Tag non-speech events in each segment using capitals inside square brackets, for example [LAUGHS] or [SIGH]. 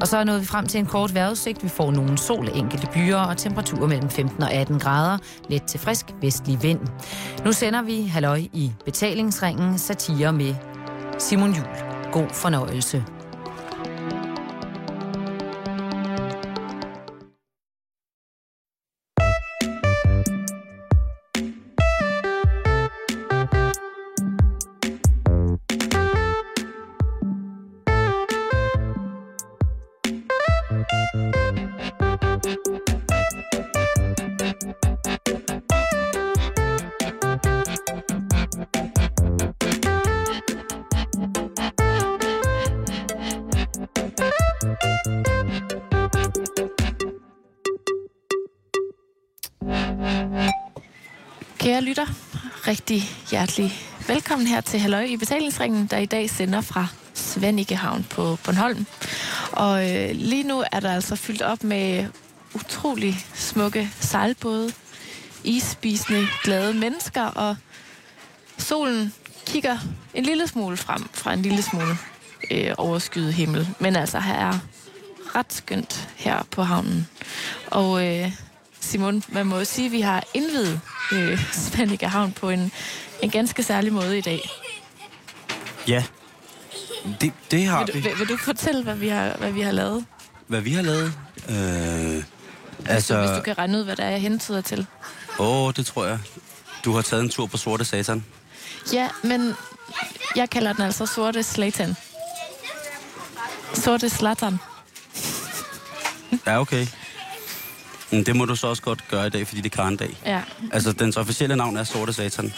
Og så er nået vi frem til en kort vejrudsigt. Vi får nogle sol, enkelte byer og temperaturer mellem 15 og 18 grader. Let til frisk vestlig vind. Nu sender vi halløj i betalingsringen satire med Simon Jul. God fornøjelse. Hjertelig velkommen her til Halløj i betalingsringen, der i dag sender fra Svenigehavn på Bornholm. Og øh, lige nu er der altså fyldt op med utrolig smukke sejlbåde, isspisende glade mennesker, og solen kigger en lille smule frem fra en lille smule øh, overskyet himmel. Men altså, her er ret skønt her på havnen. Og øh, Simon, man må jo sige, at vi har indvidet øh, Svanike Havn på en, en ganske særlig måde i dag. Ja, det, det har Vil du, vi. vil, vil du fortælle, hvad vi har, hvad vi har lavet? Hvad vi har lavet? Øh, Altså... Hvis du kan regne ud, hvad der er, jeg hentyder til. åh, det tror jeg. Du har taget en tur på Sorte Satan. Ja, men jeg kalder den altså Sorte Slatan. Sorte Slatan. Ja, okay. Men det må du så også godt gøre i dag, fordi det er Karendag. Ja. Altså, dens officielle navn er Sorte Satan.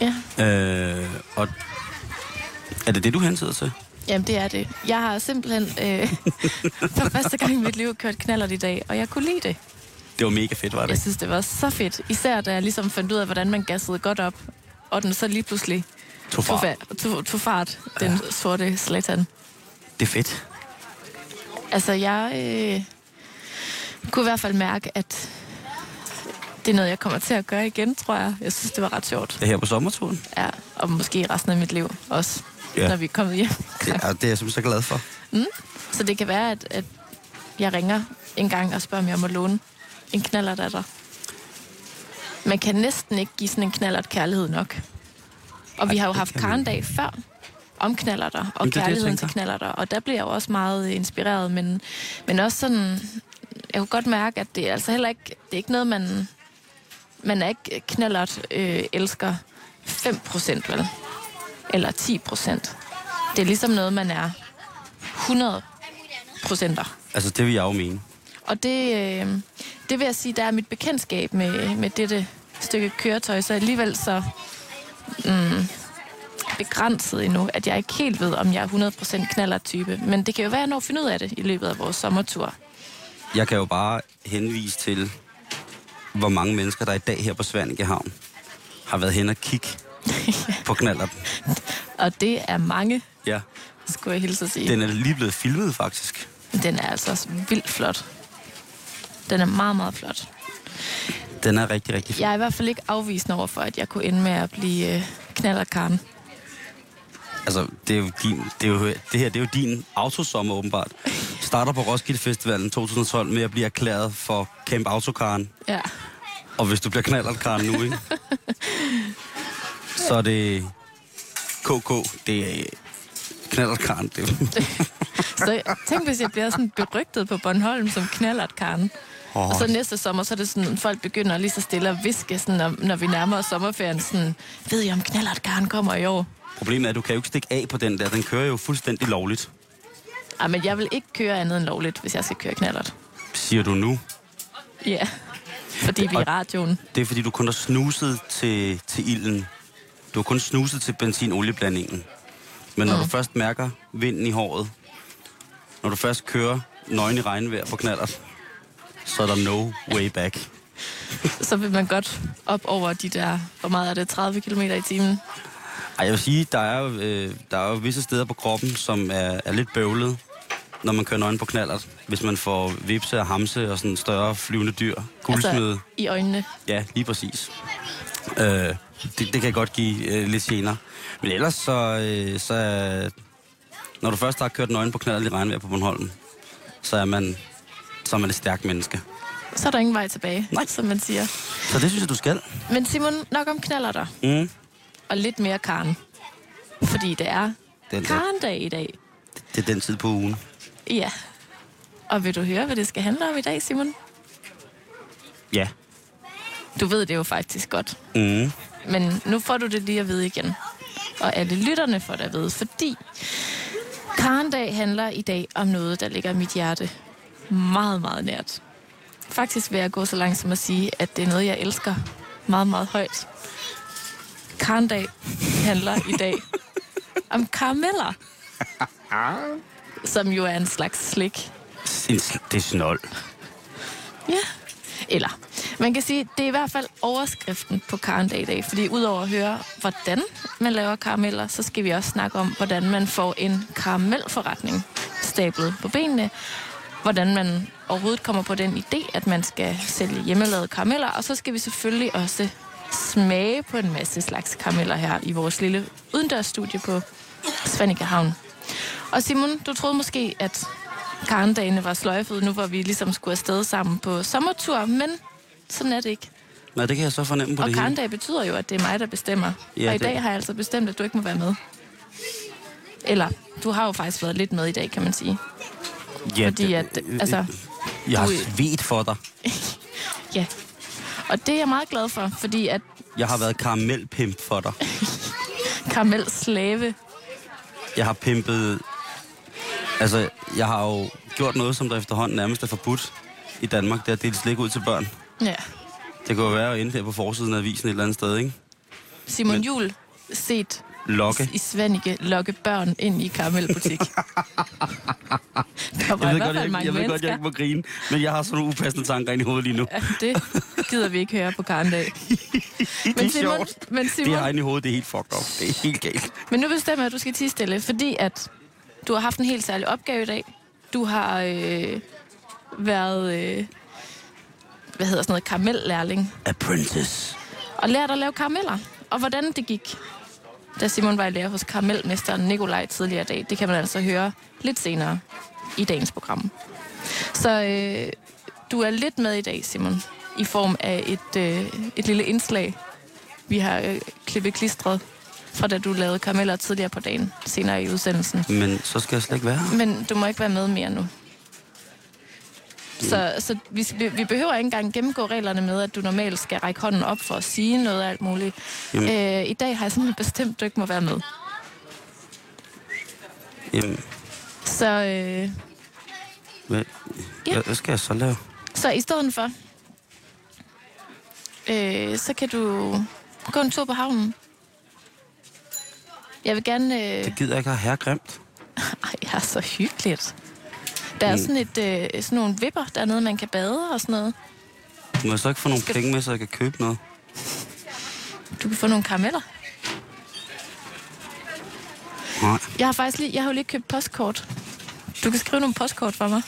ja. Øh, og er det det, du hentyder til? Jamen, det er det. Jeg har simpelthen øh, [LAUGHS] for første gang i mit liv kørt knallert i dag, og jeg kunne lide det. Det var mega fedt, var det Jeg ikke? synes, det var så fedt. Især da jeg ligesom fandt ud af, hvordan man gassede godt op, og den så lige pludselig Tog tog, far. fa- tog, tog fart, den ja. sorte slatan. Det er fedt. Altså, jeg øh, kunne i hvert fald mærke, at det er noget, jeg kommer til at gøre igen, tror jeg. Jeg synes, det var ret sjovt. Det er her på sommerturen. Ja, og måske resten af mit liv også, Ja. når vi er kommet hjem. Det er, det er jeg simpelthen så glad for. Så det kan være, at, at jeg ringer en gang og spørger, om jeg må låne en knallert af dig. Man kan næsten ikke give sådan en knallert kærlighed nok. Og vi har jo det haft. Karendag før om knallerter og Jamen, det det, jeg kærligheden tænker. til knallerter. Og der bliver jeg jo også meget inspireret, men, men også sådan... Jeg kunne godt mærke, at det er altså heller ikke... Det er ikke noget, man... Man er ikke knallert øh, elsker 5% vel? Eller 10%. Det er ligesom noget, man er 100 procenter. Altså, det vil jeg jo mene. Og det, øh, det vil jeg sige, der er mit bekendtskab med, med dette stykke køretøj, så alligevel så mm, begrænset endnu, at jeg ikke helt ved, om jeg er 100% knaller-type. Men det kan jo være, at jeg når at finde ud af det i løbet af vores sommertur. Jeg kan jo bare henvise til, hvor mange mennesker, der i dag her på Svanike Havn, har været hen og kigge [LAUGHS] på knallerten. Og det er mange, Ja, skulle jeg hilse at sige. den er lige blevet filmet, faktisk. Den er altså også vildt flot. Den er meget, meget flot. Den er rigtig, rigtig fin. Jeg er i hvert fald ikke afvisende over for, at jeg kunne ende med at blive øh, knallerkaren. Altså, det, er jo din, det, er jo, det her det er jo din autosommer, åbenbart. Starter på Roskilde Festivalen 2012 med at blive erklæret for Camp Autokaren. Ja. Og hvis du bliver knallertkaren nu, ikke? så er det KK. Det er knallertkaren. Det. [LAUGHS] Så tænk, hvis jeg bliver sådan berygtet på Bornholm som knallert Karen. Oh, Og så næste sommer, så er det sådan, folk begynder lige så stille at viske, sådan, når, når vi nærmer os sommerferien, sådan, ved I om knallert Karen kommer i år? Problemet er, at du kan jo ikke stikke af på den der. Den kører jo fuldstændig lovligt. Ej, men jeg vil ikke køre andet end lovligt, hvis jeg skal køre knallert. Siger du nu? Ja, fordi vi er i radioen. Det er fordi, du kun har snuset til, til ilden. Du har kun snuset til benzin-olieblandingen. Men når mm. du først mærker vinden i håret, når du først kører nøgen i regnvejr på knallert, så er der no way back. [LAUGHS] Så vil man godt op over de der, hvor meget er det, 30 km i timen? Ej, jeg vil sige, der er, jo, øh, der er jo visse steder på kroppen, som er, er lidt bøvlet, når man kører nøgen på knallert. Hvis man får vipse og hamse og sådan større flyvende dyr. Guldsmede. Altså, i øjnene. Ja, lige præcis. Øh, det, det kan godt give øh, lidt gener. Men ellers så, øh, så er- når du først har kørt nøgen på knaldet i regnvejr på Bornholm, så er man, så er man et stærkt menneske. Så er der ingen vej tilbage, Nej. som man siger. Så det synes jeg, du skal. Men Simon, nok om knaller der. Mm. Og lidt mere Karen. Fordi det er Den Karen-dag i dag. det er den tid på ugen. Ja. Og vil du høre, hvad det skal handle om i dag, Simon? Ja. Du ved det jo faktisk godt. Mm. Men nu får du det lige at vide igen. Og alle lytterne får det at vide, fordi Karendag handler i dag om noget, der ligger mit hjerte meget, meget nært. Faktisk vil jeg gå så langt som at sige, at det er noget, jeg elsker meget, meget højt. Karendag handler i dag [LAUGHS] om karameller. Som jo er en slags slik. En sl- Det er snold. Ja. Eller, man kan sige, det er i hvert fald overskriften på Karendag i dag, fordi udover at høre, hvordan man laver karameller, så skal vi også snakke om, hvordan man får en karamelforretning stablet på benene, hvordan man overhovedet kommer på den idé, at man skal sælge hjemmelavede karameller, og så skal vi selvfølgelig også smage på en masse slags karameller her i vores lille udendørsstudie på Svanike Havn. Og Simon, du troede måske, at karendagene var sløjfet, nu hvor vi ligesom skulle afsted sammen på sommertur, men sådan er det ikke. Nej, det kan jeg så fornemme på Og det karendag betyder jo, at det er mig, der bestemmer. Ja, og i det- dag har jeg altså bestemt, at du ikke må være med. Eller, du har jo faktisk været lidt med i dag, kan man sige. Ja, Fordi at, altså, Jeg har svedt for dig. [LAUGHS] Ja. Og det er jeg meget glad for, fordi at Jeg har været karamelpimp for dig. [LAUGHS] karamel slave, Jeg har pimpet... Altså, jeg har jo gjort noget, som der efterhånden nærmest er forbudt i Danmark. Det er at dele slik ud til børn. ja. Det kunne jo være at ende der på forsiden af avisen et eller andet sted, ikke? Simon Men- Jul set Lokke. i Svanike lokke børn ind i karamelbutik. [LAUGHS] der var Jeg i ved, hvert godt, fald jeg, mange jeg ved godt, jeg ikke må grine, men jeg har sådan nogle upassende tanker ind i hovedet lige nu. Ja, det [LAUGHS] gider vi ikke høre på Karendag. [LAUGHS] det er sjovt. men Det Simon, har inde i hovedet, det er helt fucked up. Det er helt galt. Men nu bestemmer jeg, at du skal tige stille, fordi at du har haft en helt særlig opgave i dag. Du har øh, været, øh, hvad hedder sådan noget, karamellærling, Apprentice. og lært at lave karameller. Og hvordan det gik, da Simon var i lære hos karamelmesteren Nikolaj tidligere i dag, det kan man altså høre lidt senere i dagens program. Så øh, du er lidt med i dag, Simon, i form af et, øh, et lille indslag, vi har øh, klippet klistret fra da du lavede karameller tidligere på dagen, senere i udsendelsen. Men så skal jeg slet ikke være her. Men du må ikke være med mere nu. Så, så vi, vi behøver ikke engang gennemgå reglerne med, at du normalt skal række hånden op for at sige noget og alt muligt. Jamen. Øh, I dag har jeg simpelthen bestemt, at du ikke må være med. Jamen, Så, øh, hvad, Ja. hvad skal jeg så lave? så i stedet for, øh, så kan du gå en tur på havnen. Jeg vil gerne... Øh, Det gider jeg ikke have hergrimt. [LAUGHS] Ej, ja, så hyggeligt. Der er Mm. sådan, et, øh, sådan nogle vipper dernede, man kan bade og sådan noget. Må jeg så ikke få nogle Skal- penge med, så jeg kan købe noget? Du kan få nogle karameller. Nej. Jeg har faktisk lige, jeg har jo lige købt postkort. Du kan skrive nogle postkort for mig.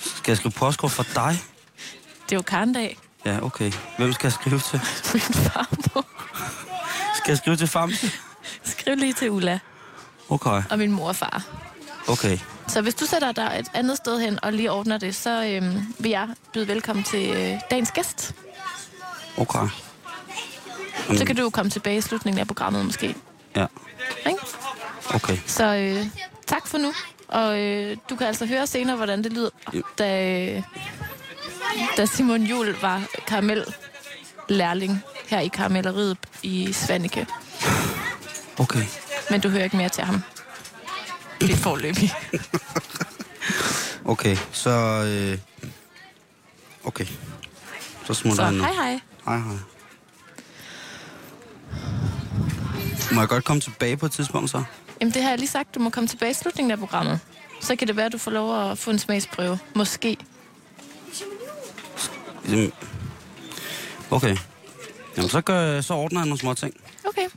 Skal jeg skrive postkort for dig? Det er jo karndag. Ja, okay. Hvem skal jeg skrive til? [LAUGHS] Min farmor. Skal jeg skrive til Famse? Skriv lige til Ulla Okay, og min mor og far. okay. Så hvis du sætter dig et andet sted hen og lige ordner det, så øhm, vil jeg byde velkommen til øh, dagens gæst. Okay. Så kan du jo komme tilbage i slutningen af programmet måske. Ja, Ikke? okay. Så øh, tak for nu. Og øh, du kan altså høre senere, hvordan det lyder, da, øh, da Simon Jul var karamellærling her i karamelleriet i Svanike. Okay. Men du hører ikke mere til ham. Det er forløbig. [LAUGHS] Okay, så... Øh... Okay. Så smutter Så jeg nu. hej hej. Hej, hej. Må jeg godt komme tilbage på et tidspunkt, så? Jamen det har jeg lige sagt, du må komme tilbage i slutningen af programmet. Så kan det være, at du får lov at få en smagsprøve. Måske. Jamen, Okay. Jamen, så, gør, så ordner jeg nogle små ting. Okay.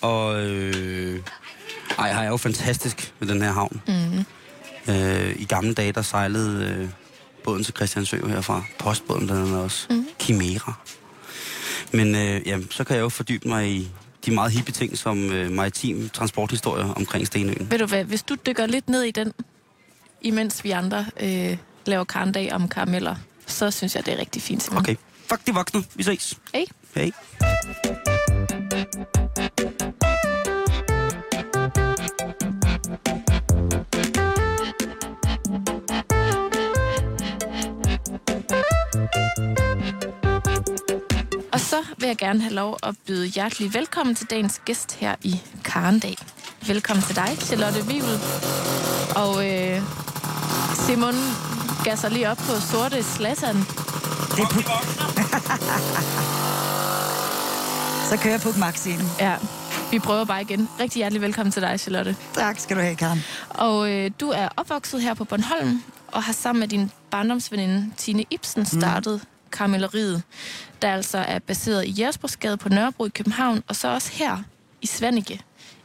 Og øh, ej, har jeg jo fantastisk ved den her havn. Mm. Øh, I gamle dage, der sejlede øh, båden til Christiansø herfra. Postbåden blandt andet også. Mm. Chimera. Men øh, jamen, så kan jeg jo fordybe mig i de meget hippe ting, som øh, maritim transporthistorie omkring Stenøen. Ved du hvad, hvis du dykker lidt ned i den, imens vi andre øh, laver karndag om karameller, så synes jeg, det er rigtig fint. Simon. Okay. Fuck de voksne. Vi ses. Hej. Hej. Og så vil jeg gerne have lov at byde hjertelig velkommen til dagens gæst her i Karendag. Velkommen til dig, Charlotte Wivel. Og øh, Simon gasser lige op på sorte slatteren. Det er. Så kører jeg på Maxine. Ja, vi prøver bare igen. Rigtig hjertelig velkommen til dig, Charlotte. Tak skal du have, Karen. Og øh, du er opvokset her på Bornholm, og har sammen med din barndomsveninde Tine Ibsen startet mm. Karamelleriet, der altså er baseret i Jægersborgsgade på Nørrebro i København, og så også her i Svanike,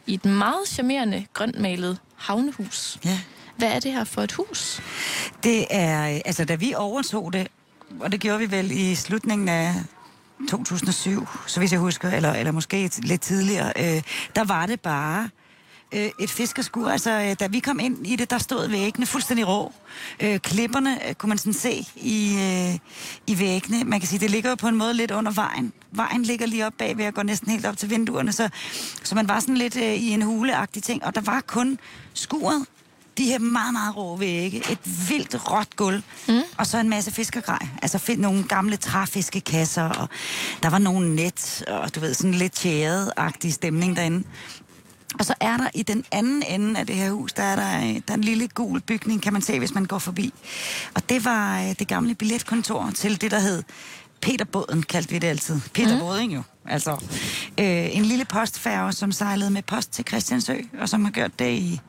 i et meget charmerende grøntmalet havnehus. Ja. Hvad er det her for et hus? Det er, altså da vi overtog det, og det gjorde vi vel i slutningen af 2007, så hvis jeg husker, eller, eller måske lidt tidligere, øh, der var det bare øh, et fiskerskur. Altså, øh, da vi kom ind i det, der stod væggene fuldstændig rå. Øh, klipperne øh, kunne man sådan se i, øh, i væggene. Man kan sige, det ligger jo på en måde lidt under vejen. Vejen ligger lige op bagved og går næsten helt op til vinduerne, så, så man var sådan lidt øh, i en huleagtig ting. Og der var kun skuret, de her meget, meget rå vægge, et vildt råt gulv, mm. og så en masse fiskergrej. Altså find nogle gamle træfiskekasser, og der var nogle net, og du ved, sådan lidt tjæret-agtig stemning derinde. Og så er der i den anden ende af det her hus, der er der, der er en lille gul bygning, kan man se, hvis man går forbi. Og det var øh, det gamle billetkontor til det, der hed Peter Båden, kaldte vi det altid. Peter mm. Jo. Altså, øh, en lille postfærge, som sejlede med post til Christiansø, og som har gjort det i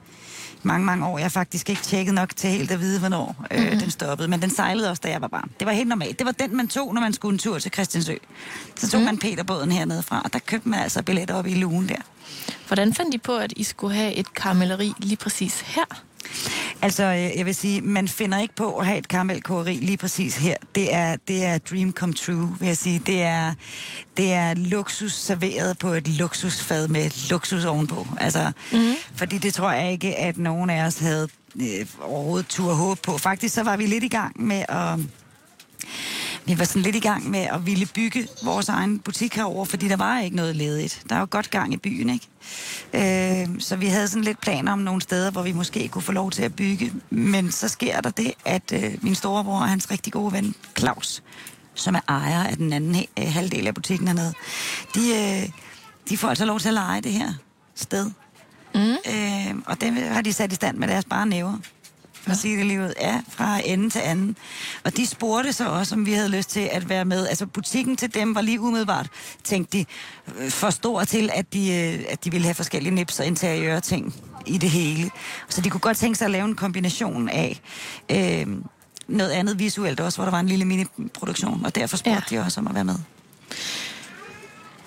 mange, mange år. Jeg har faktisk ikke tjekket nok til helt at vide, hvornår øh, mm-hmm. den stoppede. Men den sejlede også, da jeg var barn. Det var helt normalt. Det var den, man tog, når man skulle en tur til Christiansø. Så tog mm. man Peterbåden hernede fra, og der købte man altså billetter op i lugen der. Hvordan fandt I på, at I skulle have et karamelleri lige præcis her? Altså, øh, jeg vil sige, man finder ikke på at have et karamelkogeri lige præcis her. Det er, det er dream come true, vil jeg sige. Det er, det er luksus serveret på et luksusfad med luksus ovenpå. Altså, mm-hmm. fordi det tror jeg ikke, at nogen af os havde øh, overhovedet tur håb på. Faktisk så var vi lidt i gang med at vi var sådan lidt i gang med at ville bygge vores egen butik herover, fordi der var ikke noget ledigt. Der er jo godt gang i byen, ikke? Øh, så vi havde sådan lidt planer om nogle steder, hvor vi måske kunne få lov til at bygge. Men så sker der det, at øh, min storebror og hans rigtig gode ven, Claus, som er ejer af den anden øh, halvdel af butikken hernede, de, øh, de får altså lov til at lege det her sted. Mm. Øh, og det har de sat i stand med deres bare næver for at sige det lige ud. Ja, fra ende til anden. Og de spurgte så også, om vi havde lyst til at være med. Altså butikken til dem var lige umiddelbart, tænkte de, øh, for stor til, at de, øh, at de ville have forskellige nips og interiøre ting i det hele. Så de kunne godt tænke sig at lave en kombination af øh, noget andet visuelt også, hvor der var en lille mini-produktion. Og derfor spurgte ja. de også om at være med.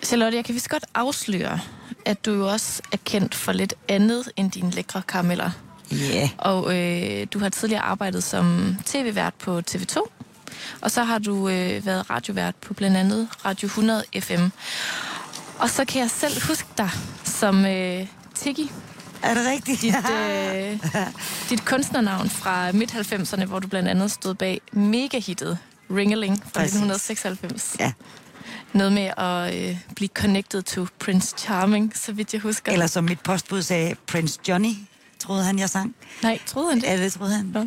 Charlotte, jeg kan vist godt afsløre, at du jo også er kendt for lidt andet end dine lækre karameller. Yeah. Og øh, du har tidligere arbejdet som tv-vært på TV2, og så har du øh, været radiovært på blandt andet Radio 100 FM. Og så kan jeg selv huske dig som øh, Tiggy. Er det rigtigt? Dit, øh, dit kunstnernavn fra midt-90'erne, hvor du blandt andet stod bag mega-hittet Ringeling fra Præcis. 1996. Ja. Noget med at øh, blive connected to Prince Charming, så vidt jeg husker. Eller som mit postbud sagde, Prince Johnny troede han, jeg sang. Nej, troede han det? Ja, det troede han. Ja.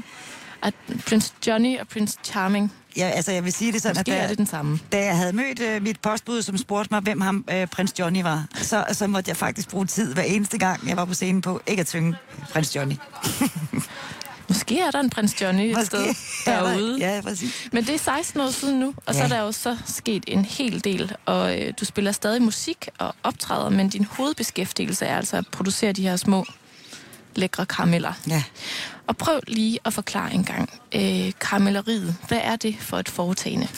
At Prince Johnny og Prince Charming. Ja, altså jeg vil sige det sådan, Måske at da, er det den samme. da jeg havde mødt uh, mit postbud, som spurgte mig, hvem ham uh, Prins Johnny var, så, så måtte jeg faktisk bruge tid hver eneste gang, jeg var på scenen på, ikke at synge Prins Johnny. [LAUGHS] Måske er der en prins Johnny et Måske sted er der- derude. Ja, præcis. Men det er 16 år siden nu, og ja. så er der jo så sket en hel del. Og øh, du spiller stadig musik og optræder, men din hovedbeskæftigelse er altså at producere de her små, lækre karameller. Ja. Og prøv lige at forklare en gang. Øh, karamelleriet, hvad er det for et foretagende?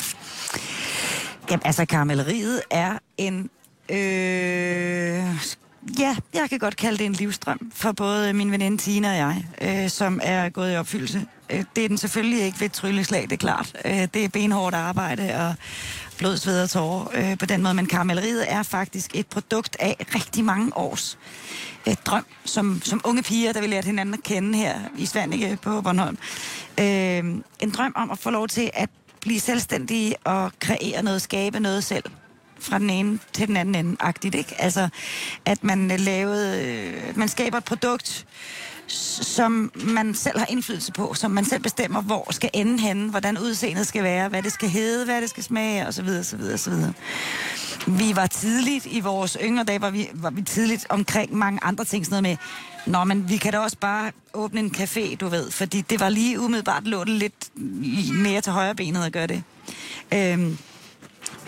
Jamen, altså, karamelleriet er en... Øh, ja, jeg kan godt kalde det en livstrøm for både min veninde Tina og jeg, øh, som er gået i opfyldelse Øh, det er den selvfølgelig ikke ved et trylleslag, det er klart. Øh, det er benhårdt arbejde og blod, sved og tårer øh, på den måde. Men karamelleriet er faktisk et produkt af rigtig mange års øh, drøm, som, som unge piger, der vi lærte hinanden at kende her i Svanike på Bornholm. Øh, en drøm om at få lov til at blive selvstændige og kreere noget, skabe noget selv fra den ene til den anden ende, agtigt, ikke? Altså, at man øh, lavede, øh, man skaber et produkt, som man selv har indflydelse på, som man selv bestemmer, hvor skal ende henne, hvordan udseendet skal være, hvad det skal hedde, hvad det skal smage, osv. osv., osv. Vi var tidligt i vores yngre dage, var vi, var vi tidligt omkring mange andre ting, sådan noget med, Nå, men vi kan da også bare åbne en café, du ved, fordi det var lige umiddelbart lå det lidt mere til højre benet at gøre det. Øhm,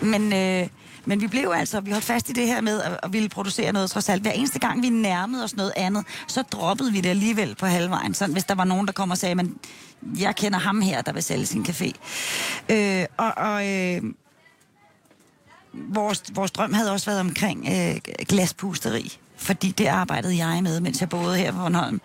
men øh, men vi blev altså, vi holdt fast i det her med at, at ville producere noget trods alt. Hver eneste gang vi nærmede os noget andet, så droppede vi det alligevel på halvvejen. Sådan, hvis der var nogen, der kom og sagde, men jeg kender ham her, der vil sælge sin café. Øh, og og øh, vores, vores drøm havde også været omkring øh, glaspusteri fordi det arbejdede jeg med, mens jeg boede her på Bornholm.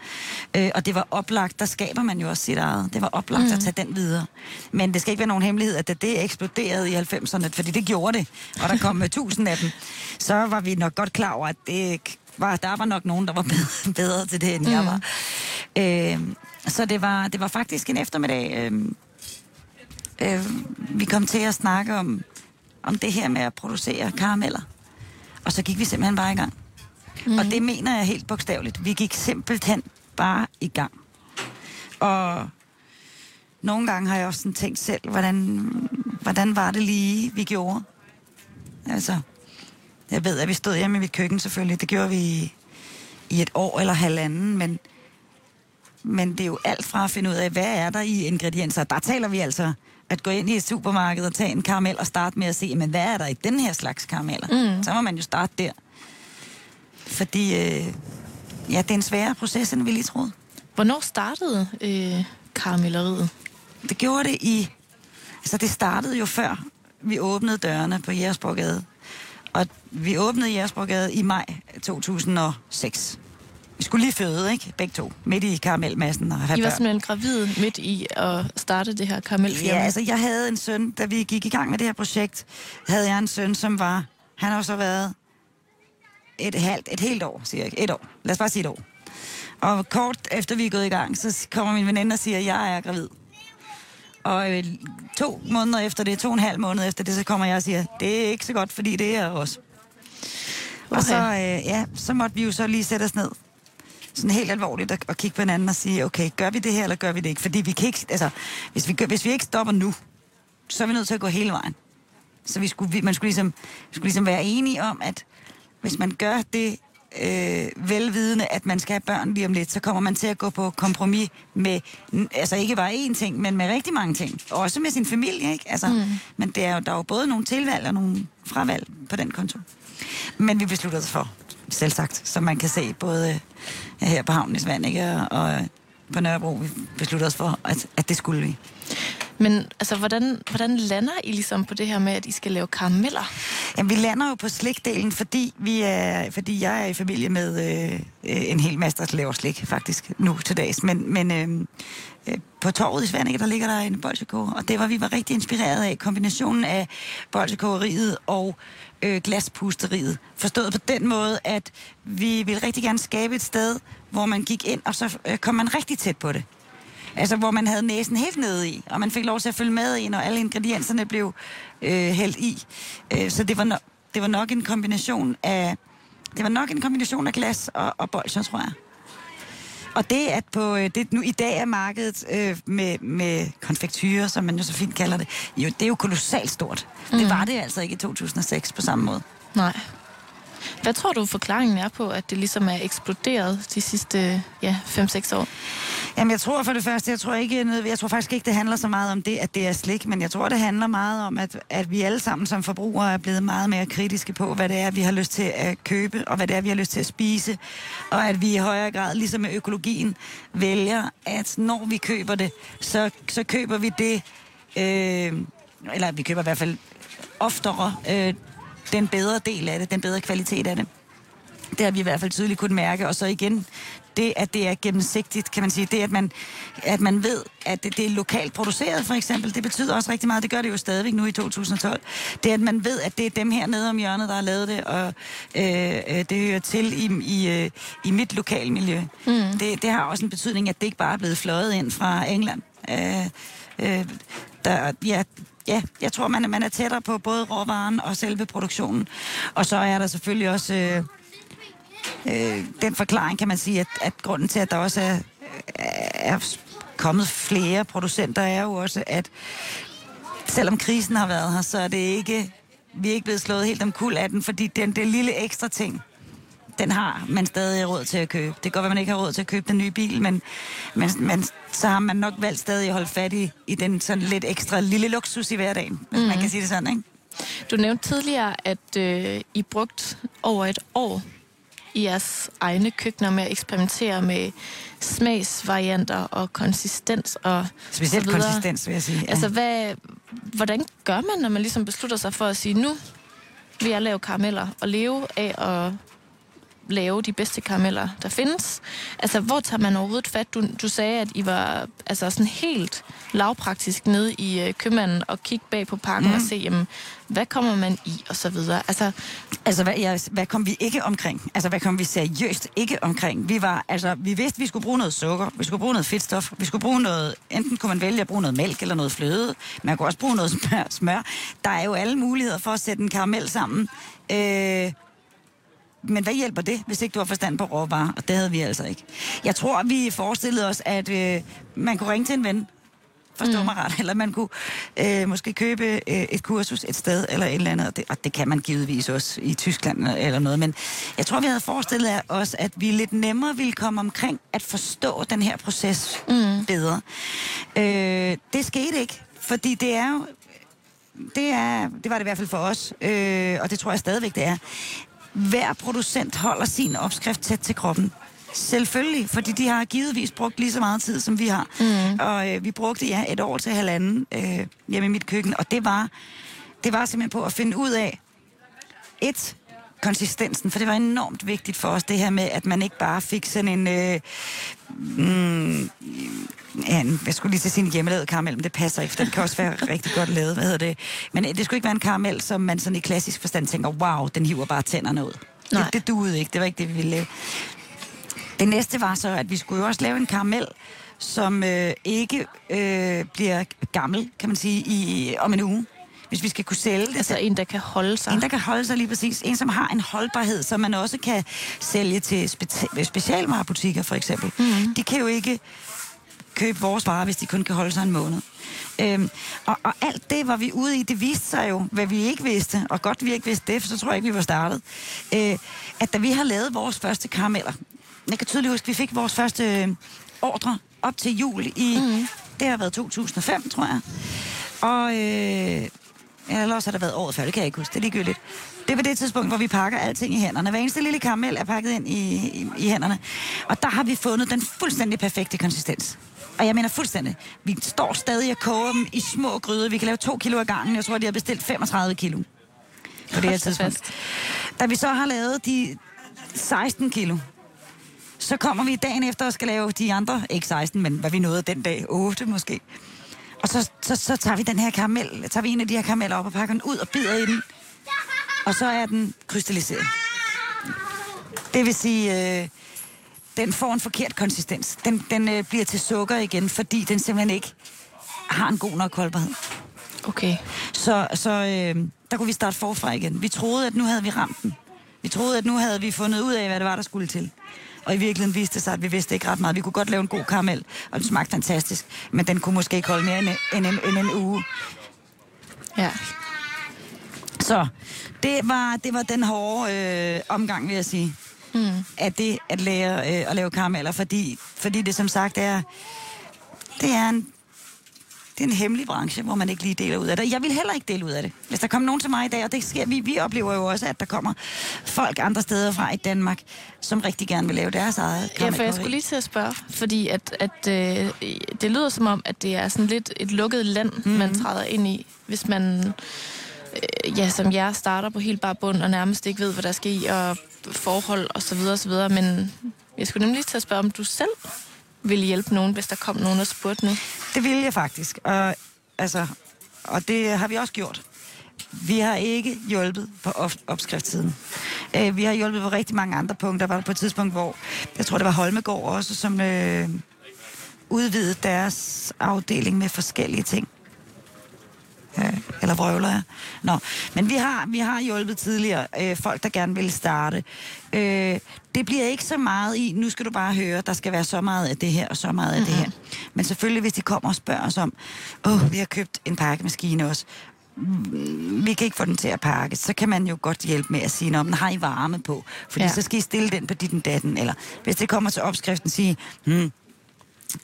Øh, og det var oplagt, der skaber man jo også sit eget. Det var oplagt mm. at tage den videre. Men det skal ikke være nogen hemmelighed, at da det eksploderede i 90'erne, fordi det gjorde det, og der kom [LAUGHS] tusind af dem, så var vi nok godt klar over, at det var, der var nok nogen, der var bedre, [LAUGHS] bedre til det, end mm. jeg var. Øh, så det var, det var faktisk en eftermiddag, øh, øh, vi kom til at snakke om, om det her med at producere karameller. Og så gik vi simpelthen bare i gang. Mm. Og det mener jeg helt bogstaveligt. Vi gik simpelthen bare i gang. Og nogle gange har jeg også sådan tænkt selv, hvordan, hvordan var det lige, vi gjorde? Altså, jeg ved, at vi stod hjemme i mit køkken selvfølgelig. Det gjorde vi i, i et år eller halvanden, men, men det er jo alt fra at finde ud af, hvad er der i ingredienser. Der taler vi altså at gå ind i et supermarked og tage en karamel og starte med at se, men hvad er der i den her slags karameller? Mm. Så må man jo starte der. Fordi øh, ja, det er en sværere proces, end vi lige troede. Hvornår startede øh, karamelleriet? Det gjorde det i... Altså, det startede jo før vi åbnede dørene på Jægersborgade. Og vi åbnede Jægersborgade i maj 2006. Vi skulle lige føde, ikke? Begge to. Midt i karamelmassen og have I var børn. simpelthen gravid midt i at starte det her karamelfirma? Ja, altså jeg havde en søn, da vi gik i gang med det her projekt, havde jeg en søn, som var... Han har så været et, halvt, et helt år, siger jeg. Et år. Lad os bare sige et år. Og kort efter vi er gået i gang, så kommer min veninde og siger, at jeg er gravid. Og øh, to måneder efter det, to og en halv måned efter det, så kommer jeg og siger, det er ikke så godt, fordi det er også. Okay. Og så, øh, ja, så måtte vi jo så lige sætte os ned. Sådan helt alvorligt og, og kigge på hinanden og sige, okay, gør vi det her, eller gør vi det ikke? Fordi vi kan ikke, altså, hvis vi, gør, hvis vi ikke stopper nu, så er vi nødt til at gå hele vejen. Så vi skulle, man skulle ligesom, skulle ligesom være enige om, at hvis man gør det øh, velvidende, at man skal have børn lige om lidt, så kommer man til at gå på kompromis med, altså ikke bare én ting, men med rigtig mange ting. Også med sin familie, ikke? Altså, mm. Men det er jo, der er jo både nogle tilvalg og nogle fravalg på den konto. Men vi besluttede os for, selv sagt, som man kan se både her på havnen i Svanike og, og på Nørrebro, vi besluttede os for, at, at det skulle vi. Men altså, hvordan, hvordan lander I ligesom på det her med, at I skal lave karameller? Jamen, vi lander jo på slikdelen, fordi, vi er, fordi jeg er i familie med øh, en hel masse, der laver slik, faktisk, nu til dags. Men, men øh, øh på torvet i Svanike, der ligger der en bolsjekog, og det var vi var rigtig inspireret af. Kombinationen af bolsjekogeriet og øh, glaspusteriet. Forstået på den måde, at vi vil rigtig gerne skabe et sted, hvor man gik ind, og så øh, kom man rigtig tæt på det. Altså, hvor man havde næsen helt nede i, og man fik lov til at følge med i, når alle ingredienserne blev øh, hældt i. Øh, så det var, no, det var nok en kombination af det var nok en kombination af glas og, og bolcher, tror jeg. Og det, at på, øh, det nu i dag er markedet øh, med, med konfektyrer, som man jo så fint kalder det, jo, det er jo kolossalt stort. Mm. Det var det altså ikke i 2006 på samme måde. Nej. Hvad tror du forklaringen er på, at det ligesom er eksploderet de sidste ja, 5-6 år? Jamen, jeg tror for det første, jeg tror, ikke, jeg tror faktisk ikke, det handler så meget om det, at det er slik, men jeg tror, det handler meget om, at, at vi alle sammen som forbrugere er blevet meget mere kritiske på, hvad det er, vi har lyst til at købe, og hvad det er, vi har lyst til at spise, og at vi i højere grad, ligesom med økologien, vælger, at når vi køber det, så, så køber vi det, øh, eller vi køber i hvert fald oftere øh, den bedre del af det, den bedre kvalitet af det. Det har vi i hvert fald tydeligt kunnet mærke. Og så igen, det, at det er gennemsigtigt, kan man sige. Det, at man, at man ved, at det, det er lokalt produceret, for eksempel, det betyder også rigtig meget. Det gør det jo stadigvæk nu i 2012. Det, at man ved, at det er dem her nede om hjørnet, der har lavet det, og øh, øh det hører til i, i, øh, i mit lokalmiljø. Mm. Det, det har også en betydning, at det ikke bare er blevet fløjet ind fra England. Øh, øh, der, ja, ja, jeg tror, man, man er tættere på både råvaren og selve produktionen. Og så er der selvfølgelig også... Øh, øh, den forklaring kan man sige, at, at grunden til, at der også er, øh, er kommet flere producenter, er jo også, at selvom krisen har været her, så er det ikke, vi er ikke blevet slået helt om kul af den, fordi den, det lille ekstra ting, den har man stadig råd til at købe. Det kan godt være, man ikke har råd til at købe den nye bil, men, men, men så har man nok valgt stadig at holde fat i, i den sådan lidt ekstra lille luksus i hverdagen, hvis mm. man kan sige det sådan, ikke? Du nævnte tidligere, at øh, I brugt over et år i jeres egne køkkener med at eksperimentere med smagsvarianter og konsistens og Specielt så konsistens, vil jeg sige. Ja. Altså, hvad, hvordan gør man, når man ligesom beslutter sig for at sige, nu vil jeg lave karameller og leve af at lave de bedste karameller, der findes. Altså, hvor tager man overhovedet fat? Du, du sagde, at I var altså, sådan helt lavpraktisk nede i øh, købmanden og kigge bag på pakken mm. og se, jamen, hvad kommer man i, og så videre. Altså, altså hvad, ja, hvad kom vi ikke omkring? Altså, hvad kom vi seriøst ikke omkring? Vi var, altså, vi vidste, at vi skulle bruge noget sukker, vi skulle bruge noget fedtstof, vi skulle bruge noget, enten kunne man vælge at bruge noget mælk eller noget fløde, man kunne også bruge noget smør. [LAUGHS] smør. Der er jo alle muligheder for at sætte en karamel sammen. Øh, men hvad hjælper det, hvis ikke du har forstand på råvarer? Og det havde vi altså ikke. Jeg tror, vi forestillede os, at øh, man kunne ringe til en ven, forstå mm. mig ret, eller man kunne øh, måske købe øh, et kursus et sted, eller et eller andet, og det, og det kan man givetvis også i Tyskland eller noget, men jeg tror, vi havde forestillet os, at vi lidt nemmere ville komme omkring at forstå den her proces mm. bedre. Øh, det skete ikke, fordi det er jo det, er, det var det i hvert fald for os, øh, og det tror jeg stadigvæk, det er hver producent holder sin opskrift tæt til kroppen. Selvfølgelig, fordi de har givetvis brugt lige så meget tid, som vi har. Mm. Og øh, vi brugte ja et år til halvanden øh, hjemme i mit køkken, og det var, det var simpelthen på at finde ud af, et, konsistensen, for det var enormt vigtigt for os, det her med, at man ikke bare fik sådan en... Øh, mm, en, jeg skulle lige til sin hjemmelavet karamel, men det passer ikke, for den kan også være rigtig godt lavet, hvad hedder det. Men det skulle ikke være en karamel, som man sådan i klassisk forstand tænker, wow, den hiver bare tænderne ud. Nej. Det, det duede ikke, det var ikke det, vi ville lave. Det næste var så, at vi skulle jo også lave en karamel, som øh, ikke øh, bliver gammel, kan man sige, i, om en uge hvis vi skal kunne sælge det. Altså en, der kan holde sig. En, der kan holde sig lige præcis. En, som har en holdbarhed, som man også kan sælge til spe- specialvarebutikker, for eksempel. Mm-hmm. De kan jo ikke købe vores varer, hvis de kun kan holde sig en måned. Øhm, og, og alt det var vi ude i, det viste sig jo, hvad vi ikke vidste, og godt vi ikke vidste det, for så tror jeg ikke, vi var startet, øh, at da vi har lavet vores første karameller, jeg kan tydeligt huske, at vi fik vores første øh, ordre op til jul i, mm. det har været 2005, tror jeg. Og øh, eller også har det været året før, det kan jeg ikke huske. Det er ligegyldigt. Det var det tidspunkt, hvor vi pakker alting i hænderne. Hver eneste lille karamel er pakket ind i, i, i hænderne. Og der har vi fundet den fuldstændig perfekte konsistens. Og jeg mener fuldstændig. Vi står stadig og koger dem i små gryder. Vi kan lave to kilo ad gangen. Jeg tror, de har bestilt 35 kilo. På det her tidspunkt. Da vi så har lavet de 16 kilo, så kommer vi dagen efter og skal lave de andre, ikke 16, men hvad vi nåede den dag, 8 måske. Og så, så, så tager vi den her karamel, tager vi en af de her karameller op og pakker den ud og bider i den. Og så er den krystalliseret. Det vil sige, øh, den får en forkert konsistens. Den, den øh, bliver til sukker igen, fordi den simpelthen ikke har en god nok holdbarhed. Okay. Så, så øh, der kunne vi starte forfra igen. Vi troede, at nu havde vi ramt den. Vi troede, at nu havde vi fundet ud af, hvad det var, der skulle til. Og i virkeligheden viste det sig, at vi vidste ikke ret meget. Vi kunne godt lave en god karamel, og den smagte fantastisk. Men den kunne måske ikke holde mere end en, en, en, en uge. Ja. Så det var, det var den hårde øh, omgang, vil jeg sige. Mm. At det at lære øh, at lave karameller, fordi, fordi det som sagt er, det er en det er en hemmelig branche, hvor man ikke lige deler ud af det. Jeg vil heller ikke dele ud af det. Hvis der kommer nogen til mig i dag, og det sker, vi, vi oplever jo også, at der kommer folk andre steder fra i Danmark, som rigtig gerne vil lave deres eget Ja, for jeg skulle lige til at spørge, fordi at, at øh, det lyder som om, at det er sådan lidt et lukket land, mm-hmm. man træder ind i, hvis man øh, ja, som jeg starter på helt bare bund og nærmest ikke ved, hvad der i, og forhold og så videre og så videre. Men jeg skulle nemlig til at spørge, om du selv ville hjælpe nogen, hvis der kom nogen og spurgte nu. Det ville jeg faktisk. Og, altså, og det har vi også gjort. Vi har ikke hjulpet på op- opskriftssiden. Øh, vi har hjulpet på rigtig mange andre punkter. Der var der på et tidspunkt, hvor jeg tror, det var Holmegård også, som øh, udvidede deres afdeling med forskellige ting. Øh, eller vrøvler jeg. Nå, men vi har, vi har hjulpet tidligere øh, folk, der gerne vil starte. Øh, det bliver ikke så meget i, nu skal du bare høre, der skal være så meget af det her og så meget af mm-hmm. det her. Men selvfølgelig, hvis de kommer og spørger os om, åh, vi har købt en pakkemaskine også, Mm, vi kan ikke få den til at pakke, så kan man jo godt hjælpe med at sige, om den har I varme på, fordi ja. så skal I stille den på dit datten, eller hvis det kommer til opskriften, sige, hmm,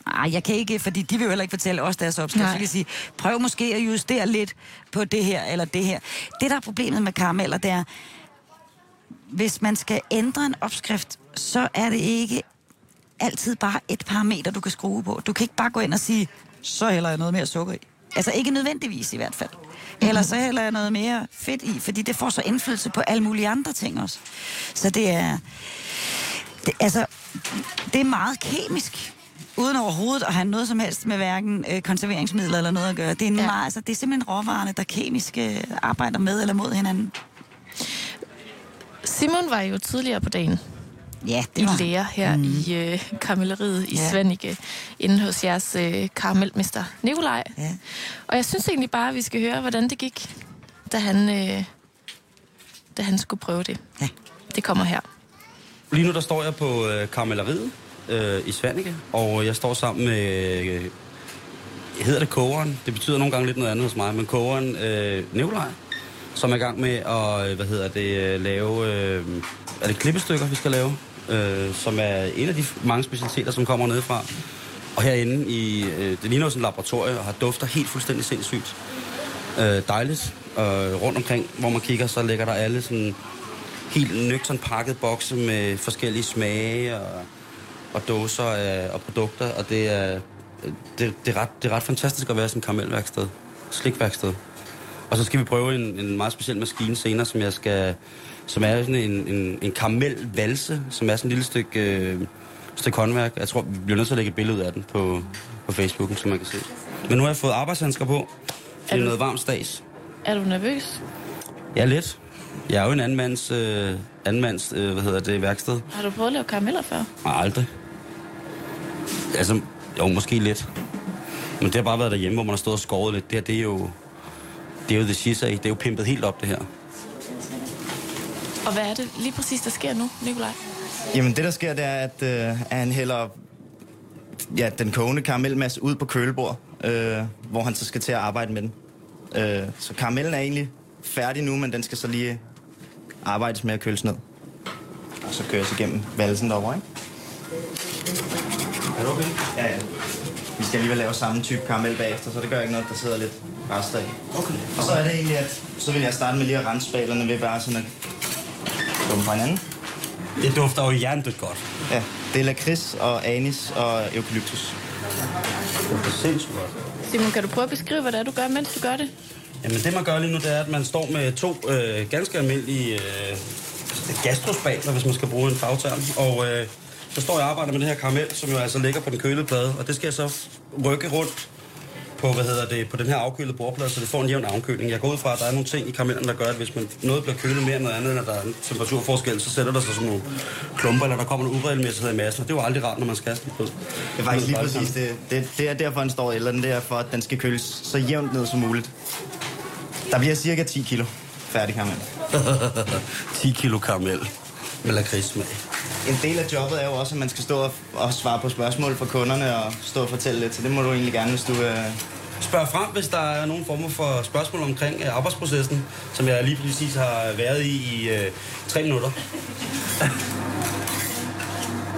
ej, jeg kan ikke, fordi de vil jo heller ikke fortælle os deres opskrift. Nej. Så kan sige, prøv måske at justere lidt på det her eller det her. Det, der er problemet med karameller, det er, hvis man skal ændre en opskrift, så er det ikke altid bare et parameter, du kan skrue på. Du kan ikke bare gå ind og sige, så hælder jeg noget mere sukker i. Altså ikke nødvendigvis i hvert fald. Eller så hælder jeg noget mere fedt i, fordi det får så indflydelse på alle mulige andre ting også. Så det er... Det, altså, det er meget kemisk. Uden overhovedet at have noget som helst med hverken øh, konserveringsmidler eller noget at gøre. Det er, en Ja. meget, altså, det er simpelthen råvarerne, der kemisk øh, arbejder med eller mod hinanden. Simon var jo tidligere på dagen Ja, i lære her mm. i øh, karamelleriet i Ja. Svanike, inde hos jeres øh, karamelmester Nikolaj. Ja. Og jeg synes egentlig bare, at vi skal høre, hvordan det gik, da han, øh, da han skulle prøve det. Ja. Det kommer her. Lige nu der står jeg på øh, karamelleriet øh, i Svanike, og jeg står sammen med, øh, hedder det kogeren? Det betyder nogle gange lidt noget andet hos mig, men kogeren øh, Nikolaj, som er i gang med at, øh, hvad hedder det, øh, lave, øh, er det klippestykker, vi skal lave? Øh, som er en af de mange specialiteter, som kommer nedefra. Og herinde i, øh, det ligner jo sådan et laboratorie, og har dufter helt fuldstændig sindssygt. Øh, dejligt. Og rundt omkring, hvor man kigger, så ligger der alle sådan helt nøgtern pakket bokse med forskellige smage og, og dåser af, og produkter, og det er, det, det, er ret, det er ret fantastisk at være sådan et karamelværksted, slikværksted. Og så skal vi prøve en, en meget speciel maskine senere, som jeg skal, som er sådan en, en, en karamelvalse, som er sådan et lille stykke, øh, stykke håndværk. Jeg tror, vi bliver nødt til at lægge et billede af den på, på Facebooken, så man kan se. Men nu har jeg fået arbejdshandsker på. Det Er er du- noget varmt stads. Er du nervøs? Ja, lidt. Jeg er jo en anden mands, øh, anden mands øh, hvad hedder det, værksted. Har du prøvet at lave karameller før? Nej, aldrig. Altså, jo, måske lidt. Men det har bare været derhjemme, hvor man har stået og skåret lidt. Det her, det er jo... Det er jo the shizag. Det er jo pimpet helt op, det her. Og hvad er det lige præcis, der sker nu, Nikolaj? Jamen det der sker, det er, at, øh, at han hælder ja, den kogende karamelmasse ud på kølebord, øh, hvor han så skal til at arbejde med den. Øh, så karamellen er egentlig færdig nu, men den skal så lige arbejdes med at køles ned. Og så køres igennem valsen derovre, ikke? Er du okay? Ja, ja. Vi skal alligevel lave samme type karamel bagefter, så det gør ikke noget, der sidder lidt rester i. Okay. Og så er det egentlig, at så vil jeg starte med lige at rense spalerne ved bare sådan at dumme fra hinanden. Det dufter jo hjernedødt godt. Ja, det er lakrids og anis og eukalyptus. Det dufter sindssygt godt. Simon, kan du prøve at beskrive, hvad det er, du gør, mens du gør det? Jamen, det man gør lige nu, det er, at man står med to øh, ganske almindelige øh, gastrospatler, hvis man skal bruge en fagterm. Og øh, så står jeg og arbejder med det her karamel, som jo altså ligger på den kølede plade. Og det skal jeg så rykke rundt på, hvad hedder det, på den her afkølede bordplade, så det får en jævn afkøling. Jeg går ud fra, at der er nogle ting i karamellen, der gør, at hvis man noget bliver kølet mere end noget andet, at der er en temperaturforskel, så sætter der sig sådan nogle klumper, eller der kommer nogle uregelmæssigheder i massen. Og det er jo aldrig rart, når man skal sådan på. Det er faktisk lige præcis det. det. Det er derfor, den står eller den der, for at den skal køles så jævnt ned som muligt. Der bliver cirka 10 kilo færdig karamel. [LAUGHS] 10 kilo karamel med lakridssmag. En del af jobbet er jo også, at man skal stå og, og svare på spørgsmål fra kunderne og stå og fortælle lidt, så det må du egentlig gerne, hvis du... Øh... Spørg frem, hvis der er nogen former for spørgsmål omkring øh, arbejdsprocessen, som jeg lige præcis har været i i øh, tre minutter.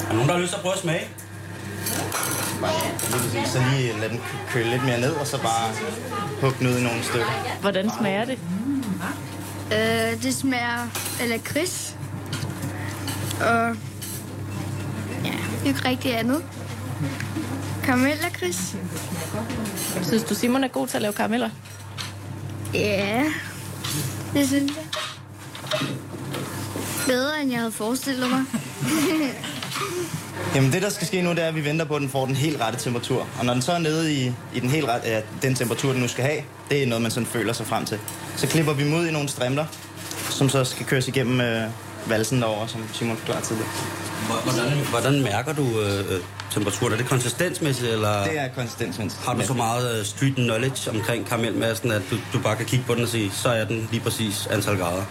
er der nogen, der har lyst til at prøve at smage? Lige så lige lade den køle lidt mere ned, og så bare hugge den ud i nogle stykker. Hvordan smager det? Øh, det smager af lakrids. Og ja, ikke rigtig andet. Karamellakrids. Synes du, Simon er god til at lave karameller? Ja, Det synes jeg. Bedre, end jeg havde forestillet mig. [LAUGHS] Jamen det, der skal ske nu, det er, at vi venter på, at den får den helt rette temperatur. Og når den så er nede i, i den helt rette, ja, den temperatur, den nu skal have, det er noget, man sådan føler sig frem til. Så klipper vi ud i nogle strimler, som så skal køres igennem øh, valsen derovre, som Simon forklarede tidligere. Hvordan, hvordan mærker du øh, øh, temperaturen? Er det konsistensmæssigt, eller Det er konsistensmæssigt. har du så meget øh, street knowledge omkring karamelmassen, at du, du bare kan kigge på den og sige, så er den lige præcis antal grader?